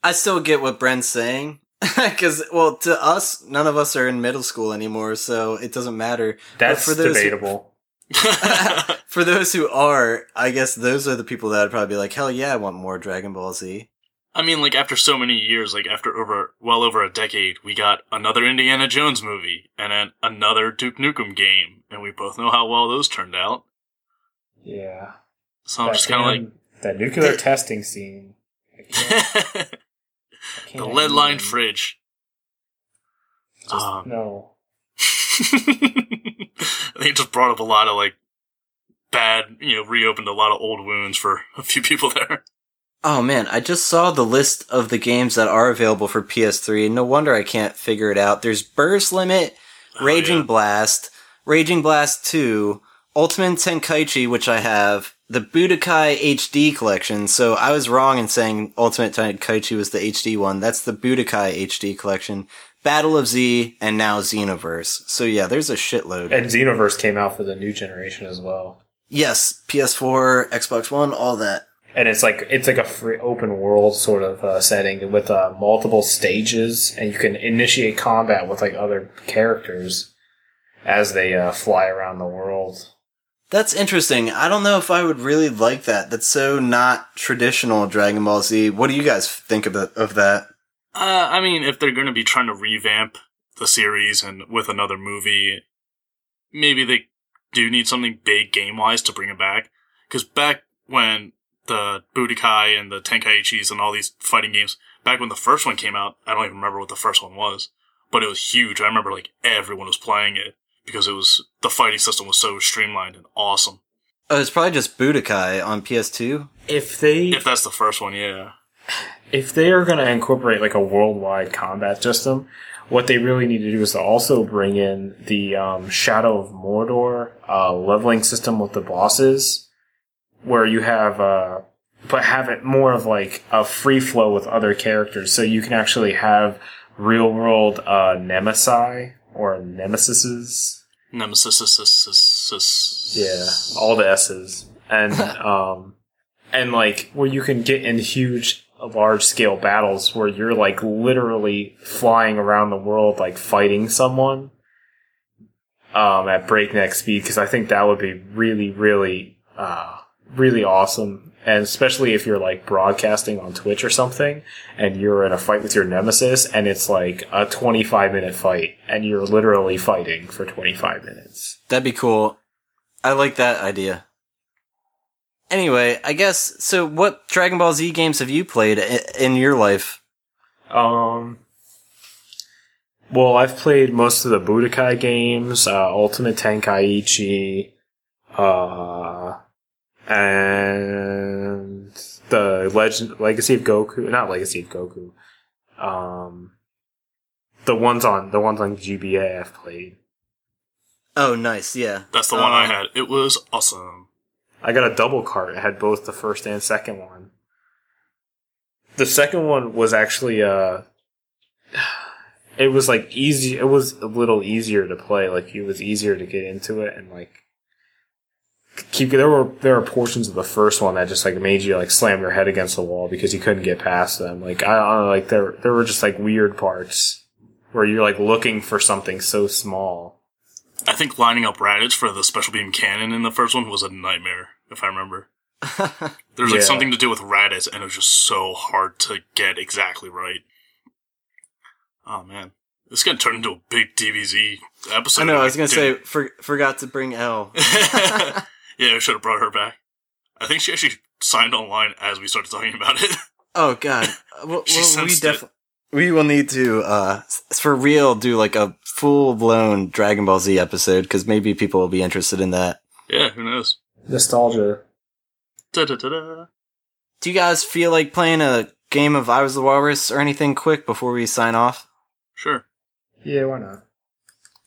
B: I still get what Bren's saying. Because, well, to us, none of us are in middle school anymore, so it doesn't matter.
C: That's
B: for those who-
C: debatable.
B: For those who are, I guess those are the people that would probably be like, hell yeah, I want more Dragon Ball Z.
A: I mean, like after so many years, like after over well over a decade, we got another Indiana Jones movie and then another Duke Nukem game, and we both know how well those turned out.
C: Yeah.
A: So I'm
C: That
A: just kind of like
C: that nuclear testing scene. I can't- I
A: the
C: can't
A: lead lined fridge.
C: Just,
A: Um,
C: no.
A: It just brought up a lot of like bad, you know, reopened a lot of old wounds for a few people there.
B: Oh man, I just saw the list of the games that are available for PS3, and no wonder I can't figure it out. There's Burst Limit,
A: Oh,
B: Raging
A: yeah.
B: Blast, Raging Blast 2, Ultimate Tenkaichi, which I have, the Budokai HD collection. So I was wrong in saying Ultimate Tenkaichi was the HD one. That's the Budokai HD collection. Battle of Z, and now Xenoverse. So yeah, there's a shitload.
C: And Xenoverse came out for the new generation as well.
B: yes, PS4, Xbox One, all that.
C: and it's like it's like a free open world sort of uh, setting with uh, multiple stages, and you can initiate combat with like other characters as they uh, fly around the world.
B: That's interesting. I don't know if I would really like that. That's so not traditional Dragon Ball Z. What do you guys think of, it, of that?
A: Uh, I mean, if they're going to be trying to revamp the series and with another movie, maybe they do need something big game wise to bring it back. Because back when the Budokai and the Tenkaichis and all these fighting games, back when the first one came out, I don't even remember what the first one was, but it was huge. I remember like everyone was playing it because it was the fighting system was so streamlined and awesome.
B: Oh, it's probably just Budokai on PS2.
C: If they
A: If that's the first one, yeah.
C: If they are going to incorporate like a worldwide combat system, what they really need to do is to also bring in the um, Shadow of Mordor uh, leveling system with the bosses, where you have, uh, but have it more of like a free flow with other characters, so you can actually have real world uh, nemesi or nemesises.
A: Nemesis.
C: Yeah, all the S's, and um, and like where you can get in huge, large scale battles where you're like literally flying around the world, like fighting someone, um, at breakneck speed. Because I think that would be really, really, uh, really awesome. And especially if you're like broadcasting on Twitch or something, and you're in a fight with your nemesis, and it's like a 25 minute fight, and you're literally fighting for 25 minutes.
B: That'd be cool. I like that idea. Anyway, I guess, so what Dragon Ball Z games have you played i- in your life?
C: Um. Well, I've played most of the Budokai games, uh, Ultimate Tenkaichi, uh, and the Legend Legacy of Goku. Not Legacy of Goku. Um, the ones on the ones on GBA I've played.
B: Oh, nice, yeah.
A: That's the one I
B: Um,
A: had. It was awesome.
C: I got a double cart. It had both the first and second one. The second one was actually uh it was like easy it was a little easier to play, like it was easier to get into it and like keep there were there were portions of the first one that just like made you like slam your head against the wall because you couldn't get past them. Like I don't know, like there there were just like weird parts where you're like looking for something so small.
A: I think lining up Raditz for the special beam cannon in the first one was a nightmare, if I remember. There's like
C: Yeah.
A: something to do with Raditz, and it was just so hard to get exactly right. Oh man, this is gonna turn into a big DBZ episode.
B: I know, I was gonna say, for, forgot to bring L.
A: yeah, I should have brought her back. I think she actually signed online as we started talking about it.
B: Oh god. Well, we definitely we will need to uh for real do like a full blown Dragon Ball Z episode because maybe people will be interested in that.
A: yeah, who knows?
C: Nostalgia.
A: Da da da da.
B: Do you guys feel like playing a game of I Was the Walrus or anything quick before we sign off?
A: Sure.
C: Yeah, why not?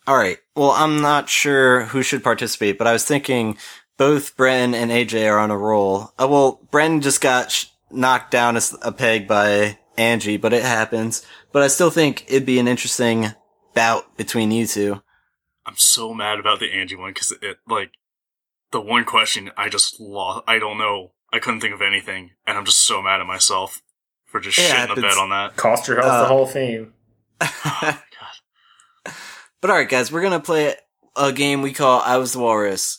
B: All right. Well, I'm not sure who should participate, but I was thinking both Bren and AJ are on a roll. Uh, well, Bren just got sh- knocked down a, s- a peg by Angie, but it happens. But I still think it'd be an interesting bout between you two.
A: I'm so mad about the Angie one because it like the one question I just lost. I don't know. I couldn't think of anything, and I'm just so mad at myself for just
B: It
A: shitting the
B: happens.
A: bed on that.
C: Cost your health
B: Uh,
C: the Hall of Fame.
A: Oh, God.
B: But alright, guys, we're gonna play a game we call I Was the Walrus.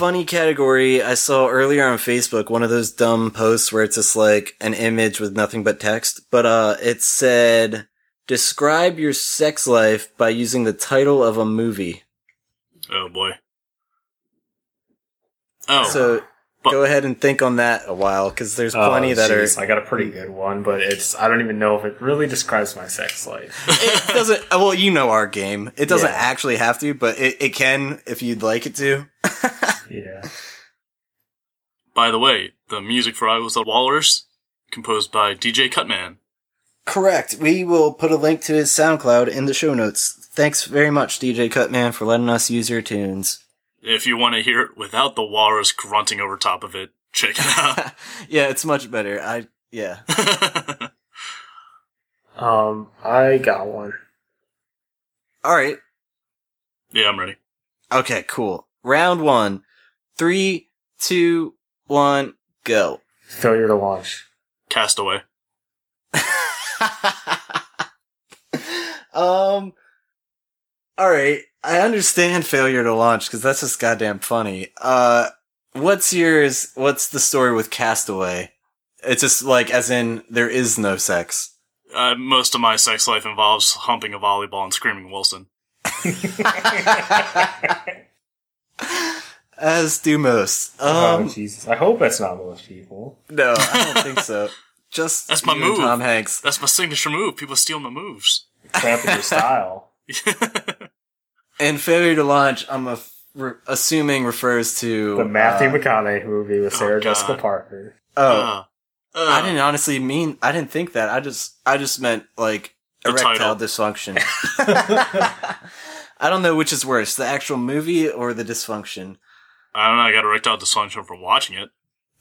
B: Funny category I saw earlier on Facebook, one of those dumb posts where it's just like an image with nothing but text. But uh it said describe your sex life by using the title of a movie.
A: Oh boy. Oh,
B: So
A: but-
B: go ahead and think on that a while, because there's plenty
C: Oh,
B: that are
C: jeez, I got a pretty good one, but it's I don't even know if it really describes my sex life.
B: it doesn't uh, well you know our game. It doesn't
C: Yeah.
B: actually have to, but it, it can if you'd like it to.
C: yeah.
A: by the way, the music for "I Was the Walrus" composed by DJ Cutman.
B: Correct. We will put a link to his SoundCloud in the show notes. Thanks very much, DJ Cutman, for letting us use your tunes.
A: If you want to hear it without the walrus grunting over top of it, check it out.
B: yeah, it's much better. I yeah.
C: Um, I got one.
B: All right.
A: yeah, I'm ready.
B: Okay, cool. Round one. Three, two, one, go.
C: Failure to launch.
A: Castaway.
B: um. All right, I understand failure to launch because that's just goddamn funny. Uh, what's yours? What's the story with Castaway? It's just like, as in, there is no sex.
A: Uh, most of my sex life involves humping a volleyball and screaming Wilson.
B: As do most.
C: oh
B: Um,
C: Jesus! I hope that's not most people.
B: no, I don't think so. Just
A: That's my move.
B: Tom Hanks.
A: That's my signature move. People steal my moves.
C: Cramping your style.
B: And failure to launch, I'm a, re- assuming refers to
C: The Matthew
B: uh,
C: McConaughey movie with
A: Oh,
C: Sarah
A: God.
C: Jessica Parker.
B: Oh,
A: Uh, uh,
B: I didn't honestly mean. I didn't think that. I just, I just meant like
A: The
B: erectile
A: title.
B: dysfunction. I don't know which is worse, the actual movie or the dysfunction.
A: I don't know. I got erectile dysfunction from watching it.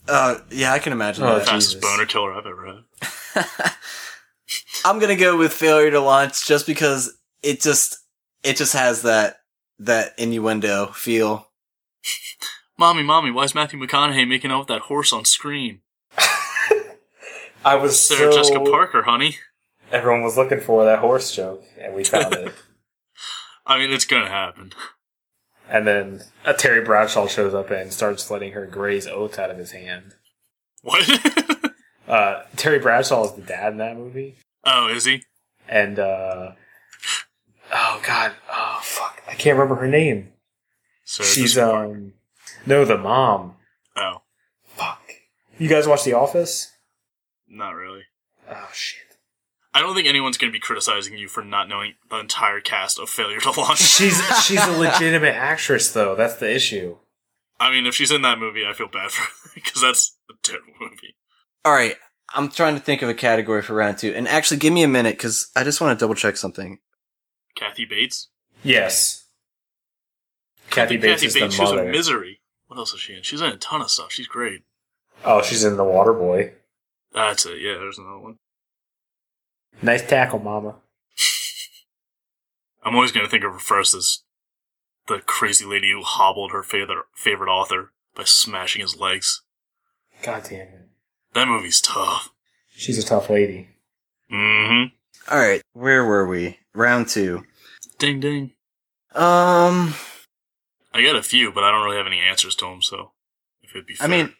B: Uh, yeah, I can imagine
C: Oh,
B: that.
A: Fastest
C: Jesus.
A: boner killer I've ever had.
B: I'm gonna go with failure to launch just because it just, it just has that, that innuendo feel.
A: Mommy, mommy, why is Matthew McConaughey making out with that horse on screen?
C: I was
A: Sarah
C: so
A: Jessica Parker, honey.
C: everyone was looking for that horse joke, and we found it.
A: I mean, it's gonna happen.
C: And then a Terry Bradshaw shows up and starts letting her graze oats out of his hand.
A: What?
C: Uh, Terry Bradshaw is the dad in that movie,
A: oh, is he?
C: and uh, oh god, oh fuck, I can't remember her name.
A: Sarah
C: She's um, no, the mom.
A: Oh,
C: Fuck. You guys watch The Office?
A: not really.
C: Oh shit.
A: I don't think anyone's gonna be criticizing you for not knowing the entire cast of Failure to Launch.
C: She's she's a legitimate actress though. That's the issue.
A: I mean, if she's in that movie, I feel bad for her because that's a terrible movie.
B: All right, I'm trying to think of a category for round two, and actually, give me a minute because I just want to double check something.
A: Kathy Bates.
C: Yes. Kathy Bates is
A: She
C: the
A: was in. Misery. What else is she in? She's in a ton of stuff. She's great.
C: Oh, she's in The Water Boy.
A: That's it. Yeah, there's another one.
C: Nice tackle, Mama.
A: I'm always gonna think of her first as the crazy lady who hobbled her favorite favorite author by smashing his legs.
C: God damn it.
A: That movie's tough.
C: She's a tough lady.
A: Mm-hmm.
B: All right, where were we? Round two.
A: Ding ding.
B: Um,
A: I got a few, but I don't really have any answers to them. So, if it'd be, fair.
B: I mean,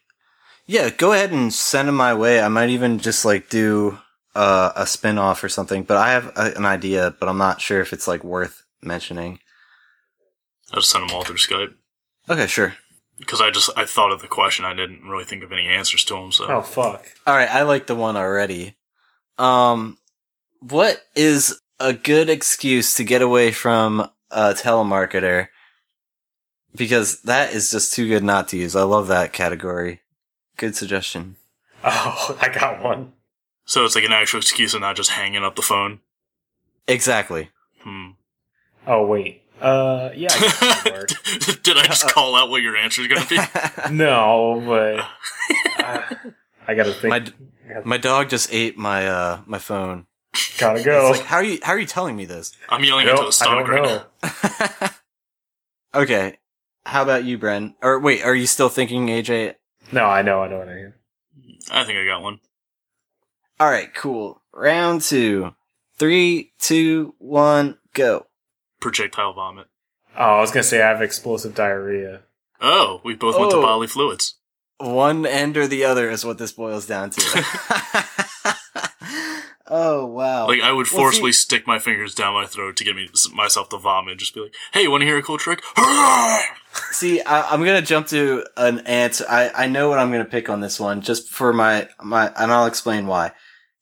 B: yeah, go ahead and send them my way. I might even just like do uh, a spin off or something. But I have a, an idea, but I'm not sure if it's like worth mentioning.
A: I'll just send them all through Skype
B: Okay, sure.
A: because I just I thought of the question. I didn't really think of any answers to them. So,
C: Oh fuck.
B: All right, I like the one already. Um, what is a good excuse to get away from a telemarketer? Because that is just too good not to use. I love that category. Good suggestion.
C: Oh, I got one.
A: so it's like an actual excuse and not just hanging up the phone.
B: Exactly.
A: Hmm.
C: Oh wait. Uh, yeah. I guess that would work.
A: Did I just call out what your answer is going to be?
C: no, but uh, I gotta think.
B: my my dog just ate my uh my phone.
C: Gotta go.
B: It's like how are you how are you telling me this?
A: I'm
C: I
A: yelling into
C: don't,
A: the
C: I
A: stomach
C: don't
A: right
C: know.
A: now.
B: okay. How about you, Bren? Or wait, are you still thinking AJ?
C: No, I know. I know what I am.
A: I think I got one.
B: All right, cool. Round two. Three, two, one, go.
A: Projectile vomit.
C: Oh, I was gonna say I have explosive diarrhea.
A: Oh, we both went to
B: Oh.
A: bodily fluids.
B: One end or the other is what this boils down to. oh wow!
A: Like I would forcibly stick my fingers down my throat to get me myself to vomit. Just be like, "Hey, you want to hear a cool trick?"
B: See, I, I'm gonna jump to an answer. I, I know what I'm gonna pick on this one, just for my my, and I'll explain why.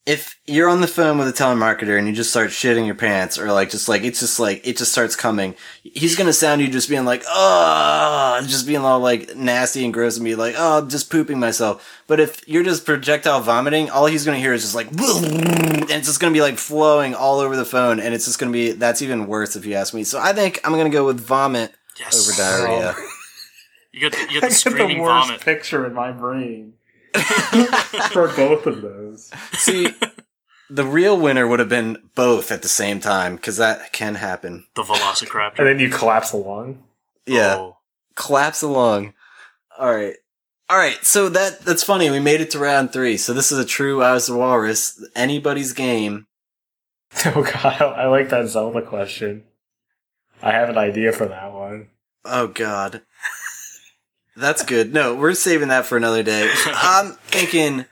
B: If you're on the phone with a telemarketer and you just start shitting your pants or like just like it's just like it just starts coming, he's gonna sound you just being like, oh, just being all like nasty and gross and be like, oh, I'm just pooping myself. But if you're just projectile vomiting, all he's gonna hear is just like, and it's just gonna be like flowing all over the phone, and it's just gonna be that's even worse if you ask me. So I think I'm gonna go with vomit
A: Yes.
B: over diarrhea.
A: You get the, you get the
C: get the worst
A: vomit.
C: picture in my brain for both of those.
B: See, the real winner would have been both at the same time because that can happen.
A: The Velociraptor.
C: And then you collapse along.
B: Yeah,
A: Oh.
B: collapse along. All right, all right. So that that's funny. We made it to round three. So this is a true I was the walrus. Anybody's game.
C: Oh god, I like that Zelda question. I have an idea for that one.
B: Oh God, that's good. No, we're saving that for another day. I'm thinking.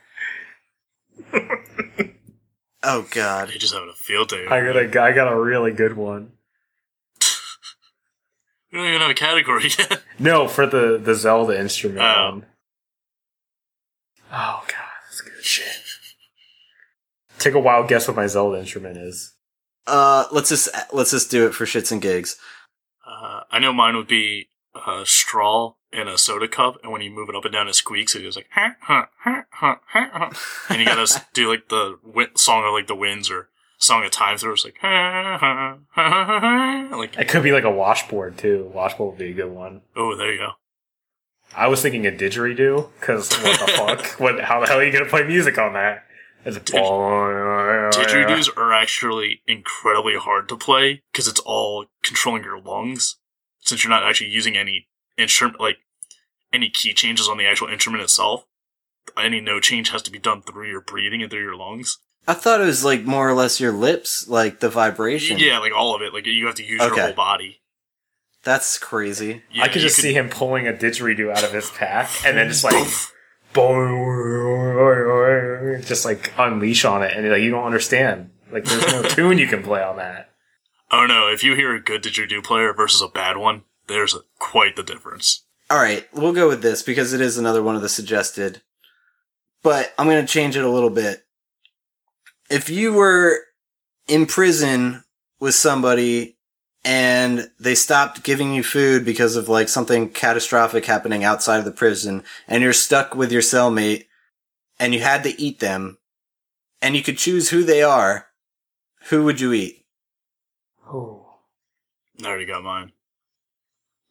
B: Oh God.
A: You're just having a field day.
C: I got a, I got a really good one.
A: We don't even have a category yet.
C: No, for the the Zelda instrument
A: Oh.
C: one. Oh god, that's good shit. Take a wild guess what my Zelda instrument is.
B: Uh, let's just let's just do it for shits and gigs.
A: Uh, I know mine would be a straw in a soda cup, and when you move it up and down, it squeaks. It goes like, huh, huh, huh, huh, huh. and you gotta do like the song of like the winds or song of time through. It's like, huh, huh, huh, huh, huh. like,
C: It could be like a washboard too. Washboard would be a good one.
A: oh, there you go.
C: I was thinking a didgeridoo because what the fuck? What? How the hell are you gonna play music on that? It's
A: Did- Didgeridoos are actually incredibly hard to play because it's all controlling your lungs, since you're not actually using any instrument, like any key changes on the actual instrument itself. Any note change has to be done through your breathing and through your lungs.
B: I thought it was like more or less your lips, like the vibration.
A: Yeah, like all of it. Like you have to use
B: Okay.
A: your whole body.
B: That's crazy.
A: Yeah,
C: I could
A: you
C: just see him pulling a didgeridoo out of his pack and then just like
A: Poof.
C: just like unleash on it, and like you don't understand. Like there's no tune you can play on that.
A: Oh no! If you hear a good didgeridoo player versus a bad one, there's a, quite the difference.
B: All right, we'll go with this because it is another one of the suggested. But I'm going to change it a little bit. If you were in prison with somebody and they stopped giving you food because of like something catastrophic happening outside of the prison and you're stuck with your cellmate and you had to eat them and you could choose who they are, who would you eat?
C: Oh,
A: I already got mine.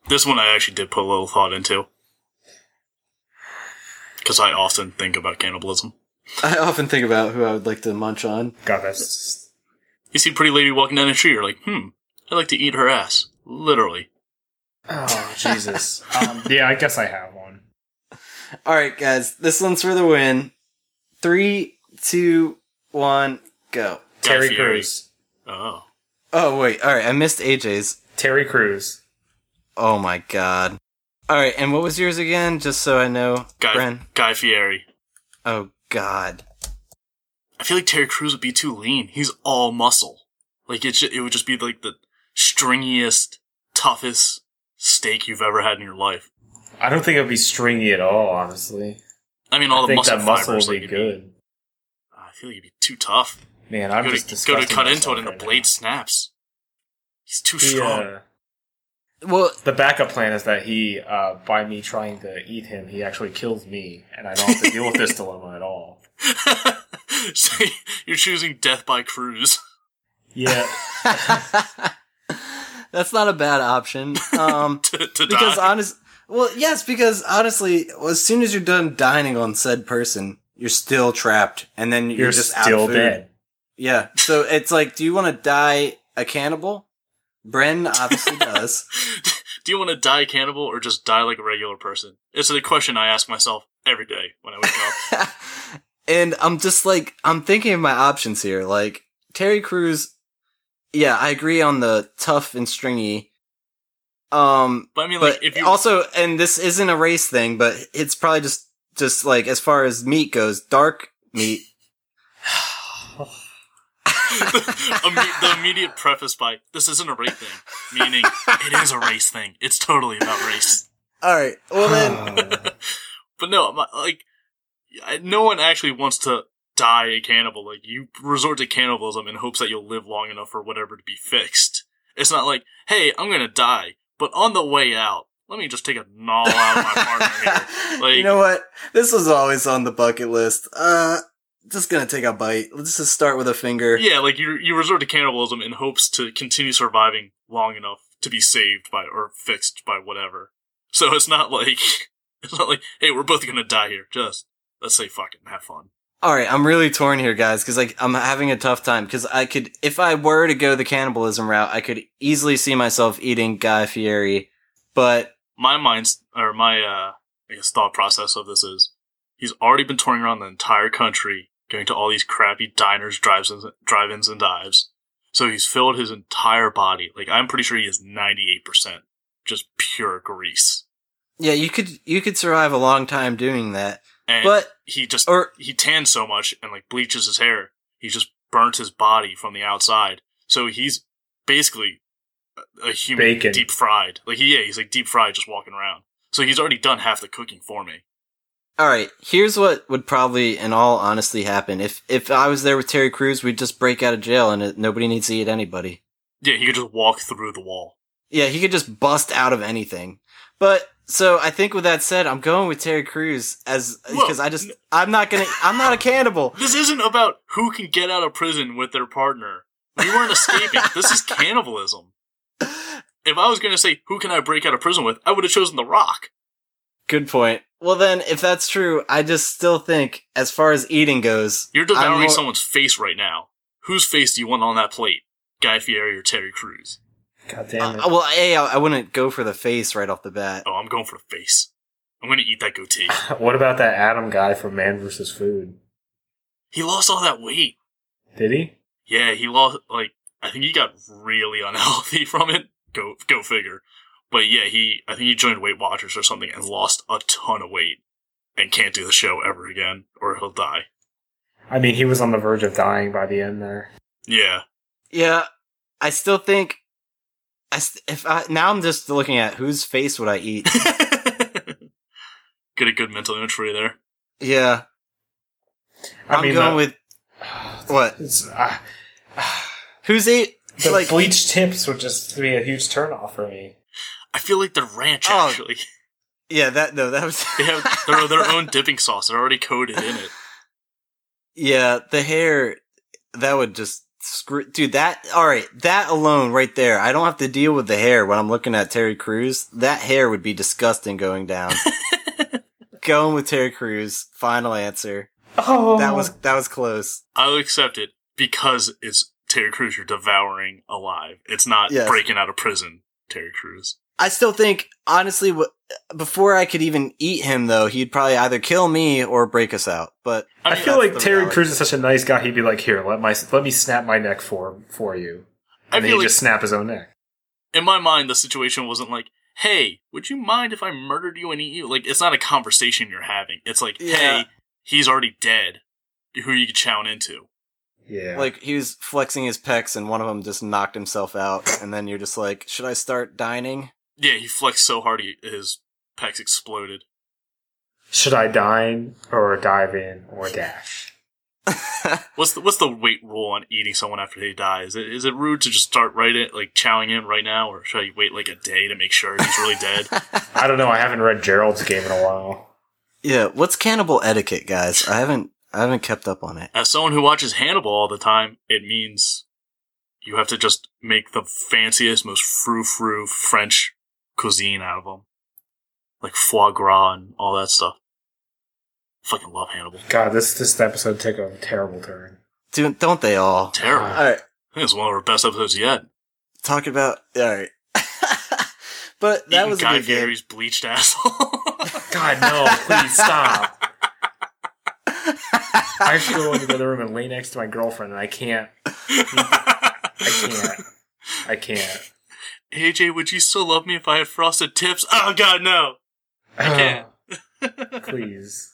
A: This one I actually did put a little thought into because I often think about cannibalism.
B: I often think about who I would like to munch on.
C: God, that's
A: You see a pretty lady walking down the street, you're like, hmm, I'd like to eat her ass. Literally.
C: oh Jesus. um, yeah, I guess I have one.
B: All right, guys, this one's for the win. Three, two, one, go.
C: Terry
A: Fieri.
C: Crews.
A: Oh.
B: Oh wait, all right, I missed AJ's.
C: Terry Crews.
B: Oh my god. All right, and what was yours again? Just so I know,
A: Guy,
B: Bren.
A: Guy Fieri.
B: Oh god.
A: I feel like Terry Crews would be too lean. He's all muscle. Like it, ju- it would just be like the stringiest, toughest steak you've ever had in your life.
C: I don't think it'd be stringy at all, honestly.
A: I mean, all
C: I
A: the
C: think
A: muscle
C: that muscle
A: fibers.
C: would be
A: it'd
C: good.
A: I feel like he'd be too tough.
C: Man, I'm
A: go,
C: just
A: to, go to cut into it and the blade
C: now.
A: snaps. He's too
C: The,
A: strong.
C: uh,
B: Well,
C: the backup plan is that he, uh, by me trying to eat him, he actually kills me, and I don't have to deal with this dilemma at all.
A: so you're choosing death by Crews.
C: Yeah,
B: that's not a bad option. Um,
A: to, to
B: because
A: die.
B: honest, well, yes, because honestly, as soon as you're done dining on said person, you're still trapped, and then you're,
C: you're
B: just out
C: still
B: of food.
C: dead.
B: Yeah. So it's like, do you want to die a cannibal? Bren obviously does.
A: Do you want to die cannibal or just die like a regular person? It's a question I ask myself every day when I wake up.
B: and I'm just like, I'm thinking of my options here. Like, Terry Crews, yeah, I agree on the tough and stringy. Um,
A: But I mean, like, if you
B: also, and this isn't a race thing, but it's probably just, just like, as far as meat goes, dark meat.
A: The immediate preface by this isn't a race thing, meaning it is a race thing. It's totally about race.
B: All right. Well then,
A: But no, like, no one actually wants to die a cannibal. Like you resort to cannibalism in hopes that you'll live long enough for whatever to be fixed. It's not like, hey, I'm gonna die, but on the way out, let me just take a gnaw out of my partner here. Like,
B: you know what? This was always on the bucket list. Uh, just gonna take a bite. Let's just start with a finger.
A: Yeah, like you you resort to cannibalism in hopes to continue surviving long enough to be saved by or fixed by whatever. So it's not like it's not like, hey, we're both gonna die here. Just let's say fuck it and have fun.
B: All right, I'm really torn here, guys, because like I'm having a tough time. Because I could, if I were to go the cannibalism route, I could easily see myself eating Guy Fieri, but
A: My mind's or my uh I guess thought process of this is he's already been touring around the entire country, going to all these crappy diners, drive-ins, drive-ins and dives. So he's filled his entire body. Like I'm pretty sure he is 98% just pure grease.
B: yeah, you could you could survive a long time doing that.
A: And
B: But
A: he just
B: or
A: he tans so much and like bleaches his hair. He just burnt his body from the outside. So he's basically a- a human
C: Bacon.
A: deep fried. Like he, yeah, he's like deep fried just walking around. So he's already done half the cooking for me.
B: All right, here's what would probably, in all honesty, happen if if I was there with Terry Crews, we'd just break out of jail and it, nobody needs to eat anybody.
A: Yeah, he could just walk through the wall.
B: Yeah, he could just bust out of anything. But so I think with that said, I'm going with Terry Crews as because I just I'm not gonna I'm not a cannibal.
A: This isn't about who can get out of prison with their partner. We weren't escaping. this is cannibalism. If I was going to say who can I break out of prison with, I would have chosen The Rock.
B: Good point. Well then, if that's true, I just still think as far as eating goes,
A: You're devouring
B: more-
A: someone's face right now. Whose face do you want on that plate? Guy Fieri or Terry Crews?
C: God damn it.
B: Uh, well, a I, I wouldn't go for the face right off the bat.
A: Oh, I'm going for the face. I'm going to eat that goatee.
C: what about that Adam guy from Man vs. Food?
A: he lost all that weight.
C: Did he?
A: Yeah, he lost like I think he got really unhealthy from it. Go go figure. But yeah, he I think he joined Weight Watchers or something and lost a ton of weight and can't do the show ever again or he'll die.
C: I mean, he was on the verge of dying by the end there.
A: Yeah.
B: Yeah, I still think. I st- if I now I'm just looking at whose face would I eat.
A: Get a good mental image for you there.
B: yeah,
C: I
B: I'm
C: mean,
B: going
C: the,
B: with what?
C: it's, uh,
B: Who's eat?
C: the
B: Like
C: bleached tips would just be a huge turnoff for me.
A: I feel like the ranch
B: Oh.
A: actually.
B: yeah, that no, that was
A: They have their their own dipping sauce. They're already coated in it.
B: Yeah, the hair that would just screw dude that all right, that alone right there. I don't have to deal with the hair when I'm looking at Terry Crews. That hair would be disgusting going down. going with Terry Crews, final answer.
C: Oh,
B: That was that was close.
A: I'll accept it because it's Terry Crews you're devouring alive. It's not
B: Yes.
A: breaking out of prison, Terry Crews.
B: I still think honestly wh- before I could even eat him though, he'd probably either kill me or break us out. But
C: I
A: mean,
C: feel like Terry
B: reality.
C: Crews is such a nice guy. He'd be like, "Here, let my let me snap my neck for for you," and then
A: feel
C: he
A: like
C: just snap his own neck.
A: in my mind, the situation wasn't like, "Hey, would you mind if I murdered you and eat you?" Like, it's not a conversation you're having. It's like,
B: Yeah.
A: "Hey, he's already dead. Who are you chowing into?"
C: Yeah,
B: like he was flexing his pecs and one of them just knocked himself out and then you're just like, "Should I start dining?"
A: Yeah, he flexed so hard he, his pecs exploded.
C: should I dine or dive in or dash?
A: What's the what's the weight rule on eating someone after they die? Is it is it rude to just start right in, like chowing in right now, or should I wait like a day to make sure he's really dead?
C: I don't know. I haven't read Gerald's game in a while.
B: Yeah, what's cannibal etiquette, guys? I haven't I haven't kept up on it.
A: As someone who watches Hannibal all the time, it means you have to just make the fanciest, most frou frou French cuisine out of them, like foie gras and all that stuff. Fucking love Hannibal.
C: God, this this episode took a terrible turn.
B: Do, don't they all?
A: Terrible.
B: All
A: I
B: right,
A: think it's one of our best episodes yet.
B: talk about all right. but that
A: Eating
B: was a
A: Guy
B: good game.
A: Fieri's bleached asshole.
C: God, no! Please stop. I should go into the other room and lay next to my girlfriend, and I can't. I can't. I can't.
A: AJ, would you still love me if I had frosted tips? Oh God, no. I can't.
C: Please.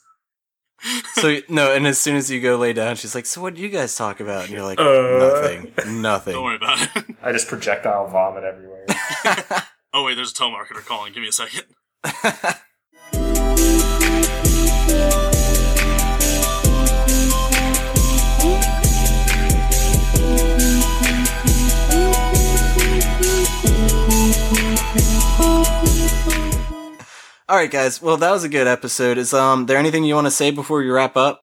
B: So no, and as soon as you go lay down, she's like, "So what do you guys talk about?" And you're like,
C: Uh.
B: "Nothing, nothing."
A: Don't worry about it.
C: I just projectile vomit everywhere.
A: oh wait, there's a telemarketer calling. Give me a second.
B: All right, guys. Well, that was a good episode. Is um there anything you want to say before we wrap up?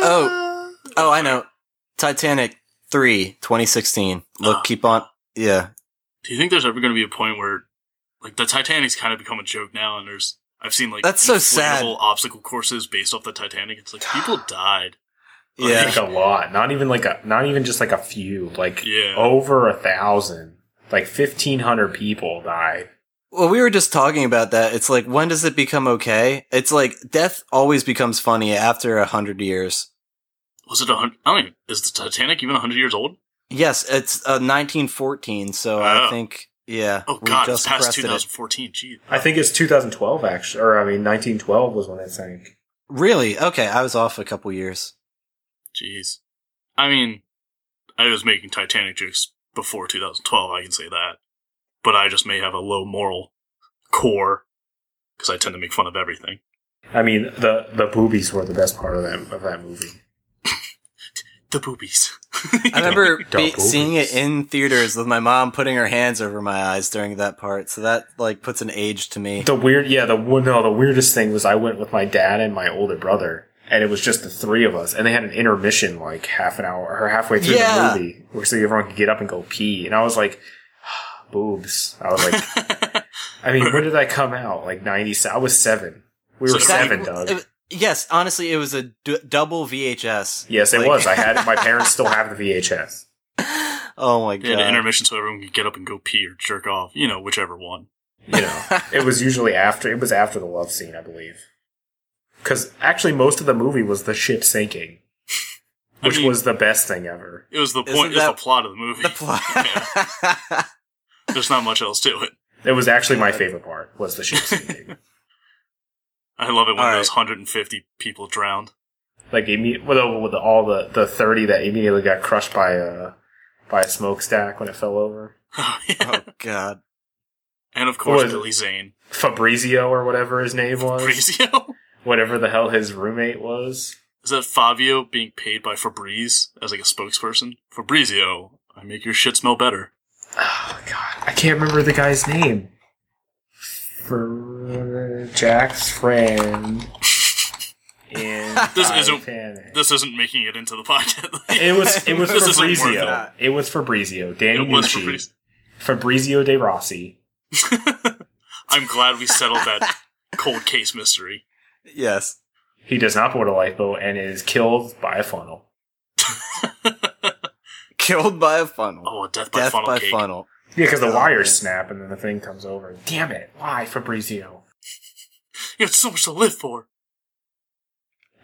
B: Oh, oh, I know. Titanic 3, 2016. Look,
A: uh,
B: keep on. Yeah.
A: Do you think there's ever going to be a point where, like, the Titanic's kind of become a joke now, and there's I've seen like
B: that's so sad.
A: Obstacle courses based off the Titanic. It's like people died.
B: Yeah.
C: Like a lot. Not even like a not even just like a few. Like
A: Yeah.
C: over a thousand. Like fifteen hundred people died.
B: Well, we were just talking about that. It's like, when does it become okay? It's like death always becomes funny after a hundred years.
A: Was it a hundred? I don't even. Is the Titanic even a hundred years old?
B: Yes, it's uh, 1914, so
A: Oh.
B: I think, yeah.
A: Oh
B: we
A: God, it's
B: just
A: past
B: crested it.
A: 2014. Gee.
C: I think it's 2012 actually, or I mean 1912 was when it sank.
B: Really? Okay, I was off a couple years.
A: Jeez. I mean, I was making Titanic jokes before 2012. I can say that, but I just may have a low moral core because I tend to make fun of everything.
C: I mean the the boobies were the best part of that of that movie.
A: The boobies.
B: I remember be- seeing it in theaters with my mom putting her hands over my eyes during that part, so that like puts an age to me.
C: The weird, yeah, the one- no, the weirdest thing was I went with my dad and my older brother, and it was just the three of us, and they had an intermission like half an hour or halfway through
B: Yeah.
C: the movie, where so everyone could get up and go pee, and I was like, boobs. I was like, I mean, when did I come out? Like ninety? I was seven. We were
A: So-
C: seven,
B: That-
C: Doug.
B: it- yes, honestly, it was a d- double VHS.
C: yes, it was. I had. My parents still have the VHS.
B: oh my
A: They had an
B: god!
A: intermission so everyone could get up and go pee or jerk off. You know, whichever one.
C: You know, it was usually after. It was after the love scene, I believe. Because actually, most of the movie was the ship sinking,
A: I
C: which
A: mean,
C: was the best thing ever.
A: It was the
B: Isn't
A: point. It was
B: that-
A: the plot of the movie.
B: the plot.
A: Yeah. There's not much else to it.
C: It was actually my favorite part. Was the ship sinking.
A: I love it when
B: All
A: those
B: right.
A: 150 people drowned.
C: like imme- with, all- with all the, the 30 that immediately got crushed by a by a smokestack when it fell over.
A: Oh, yeah.
B: oh god!
A: And of course,
C: was?
A: Billy Zane.
C: Fabrizio or whatever his name was.
A: Fabrizio?
C: Whatever the hell his roommate was.
A: Is that Fabio being paid by Febreze as like a spokesperson? Fabrizio, I make your shit smell better.
C: Oh god, I can't remember the guy's name. For Jack's friend
A: This isn't-
C: Titanic.
A: This isn't making it into the podcast.
C: It was it was
A: This isn't worth
C: Fabrizio. It was Fabrizio. Danny
A: It was
C: Nucci.
A: Fabrizio
C: De Rossi.
A: I'm glad we settled that cold case mystery.
B: Yes.
C: He does not board a lifeboat and is killed by a funnel.
B: Killed by a funnel.
A: Oh, a death by
B: Death
A: funnel
B: by
A: cake.
B: funnel.
C: Yeah, because the
B: Oh,
C: wires
B: man.
C: snap and then the thing comes over. Damn it! Why Fabrizio?
A: You have so much to live for.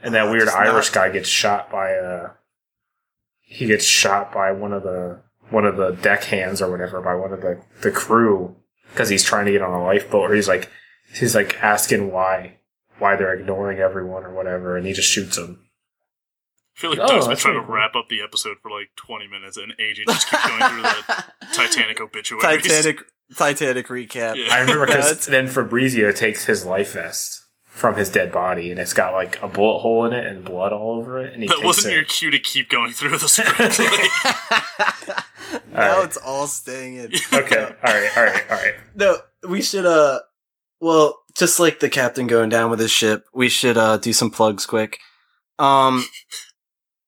C: And that
B: Oh,
C: weird Irish
B: not-
C: guy gets shot by a. He gets shot by one of the one of the deck hands or whatever by one of the the crew because he's trying to get on a lifeboat or he's like he's like asking why why they're ignoring everyone or whatever and he just shoots him.
A: I feel like
C: Oh,
A: Doug's been
C: that's
A: trying to
C: cool.
A: wrap up the episode for like 20 minutes, and AJ just keeps going through the Titanic obituaries.
B: Titanic. Titanic recap.
A: Yeah.
C: I remember because then Fabrizio takes his life vest from his dead body and it's got like a bullet hole in it and blood all over it and he
A: That
C: takes
A: wasn't
C: it.
A: your cue to keep going through the script. Like,
B: now
C: right.
B: it's all staying in.
C: Okay, all right, all right, all right.
B: No, we should uh well, just like the captain going down with his ship, we should uh do some plugs quick. Um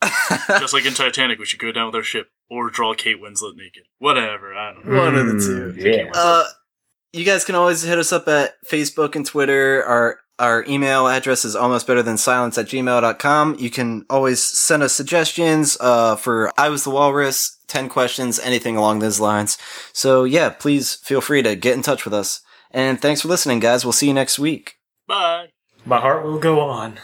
A: just like in Titanic, we should go down with our ship or draw Kate Winslet naked. Whatever, I don't know.
B: One of the
C: Mm,
B: two.
C: Yeah.
B: uh you guys can always hit us up at Facebook and Twitter. Our our email address is almost better than silence at gmail.com. You can always send us suggestions uh for I was the walrus, ten questions, anything along those lines. So yeah, please feel free to get in touch with us. And thanks for listening, guys. We'll see you next week.
A: Bye.
C: My heart will go on.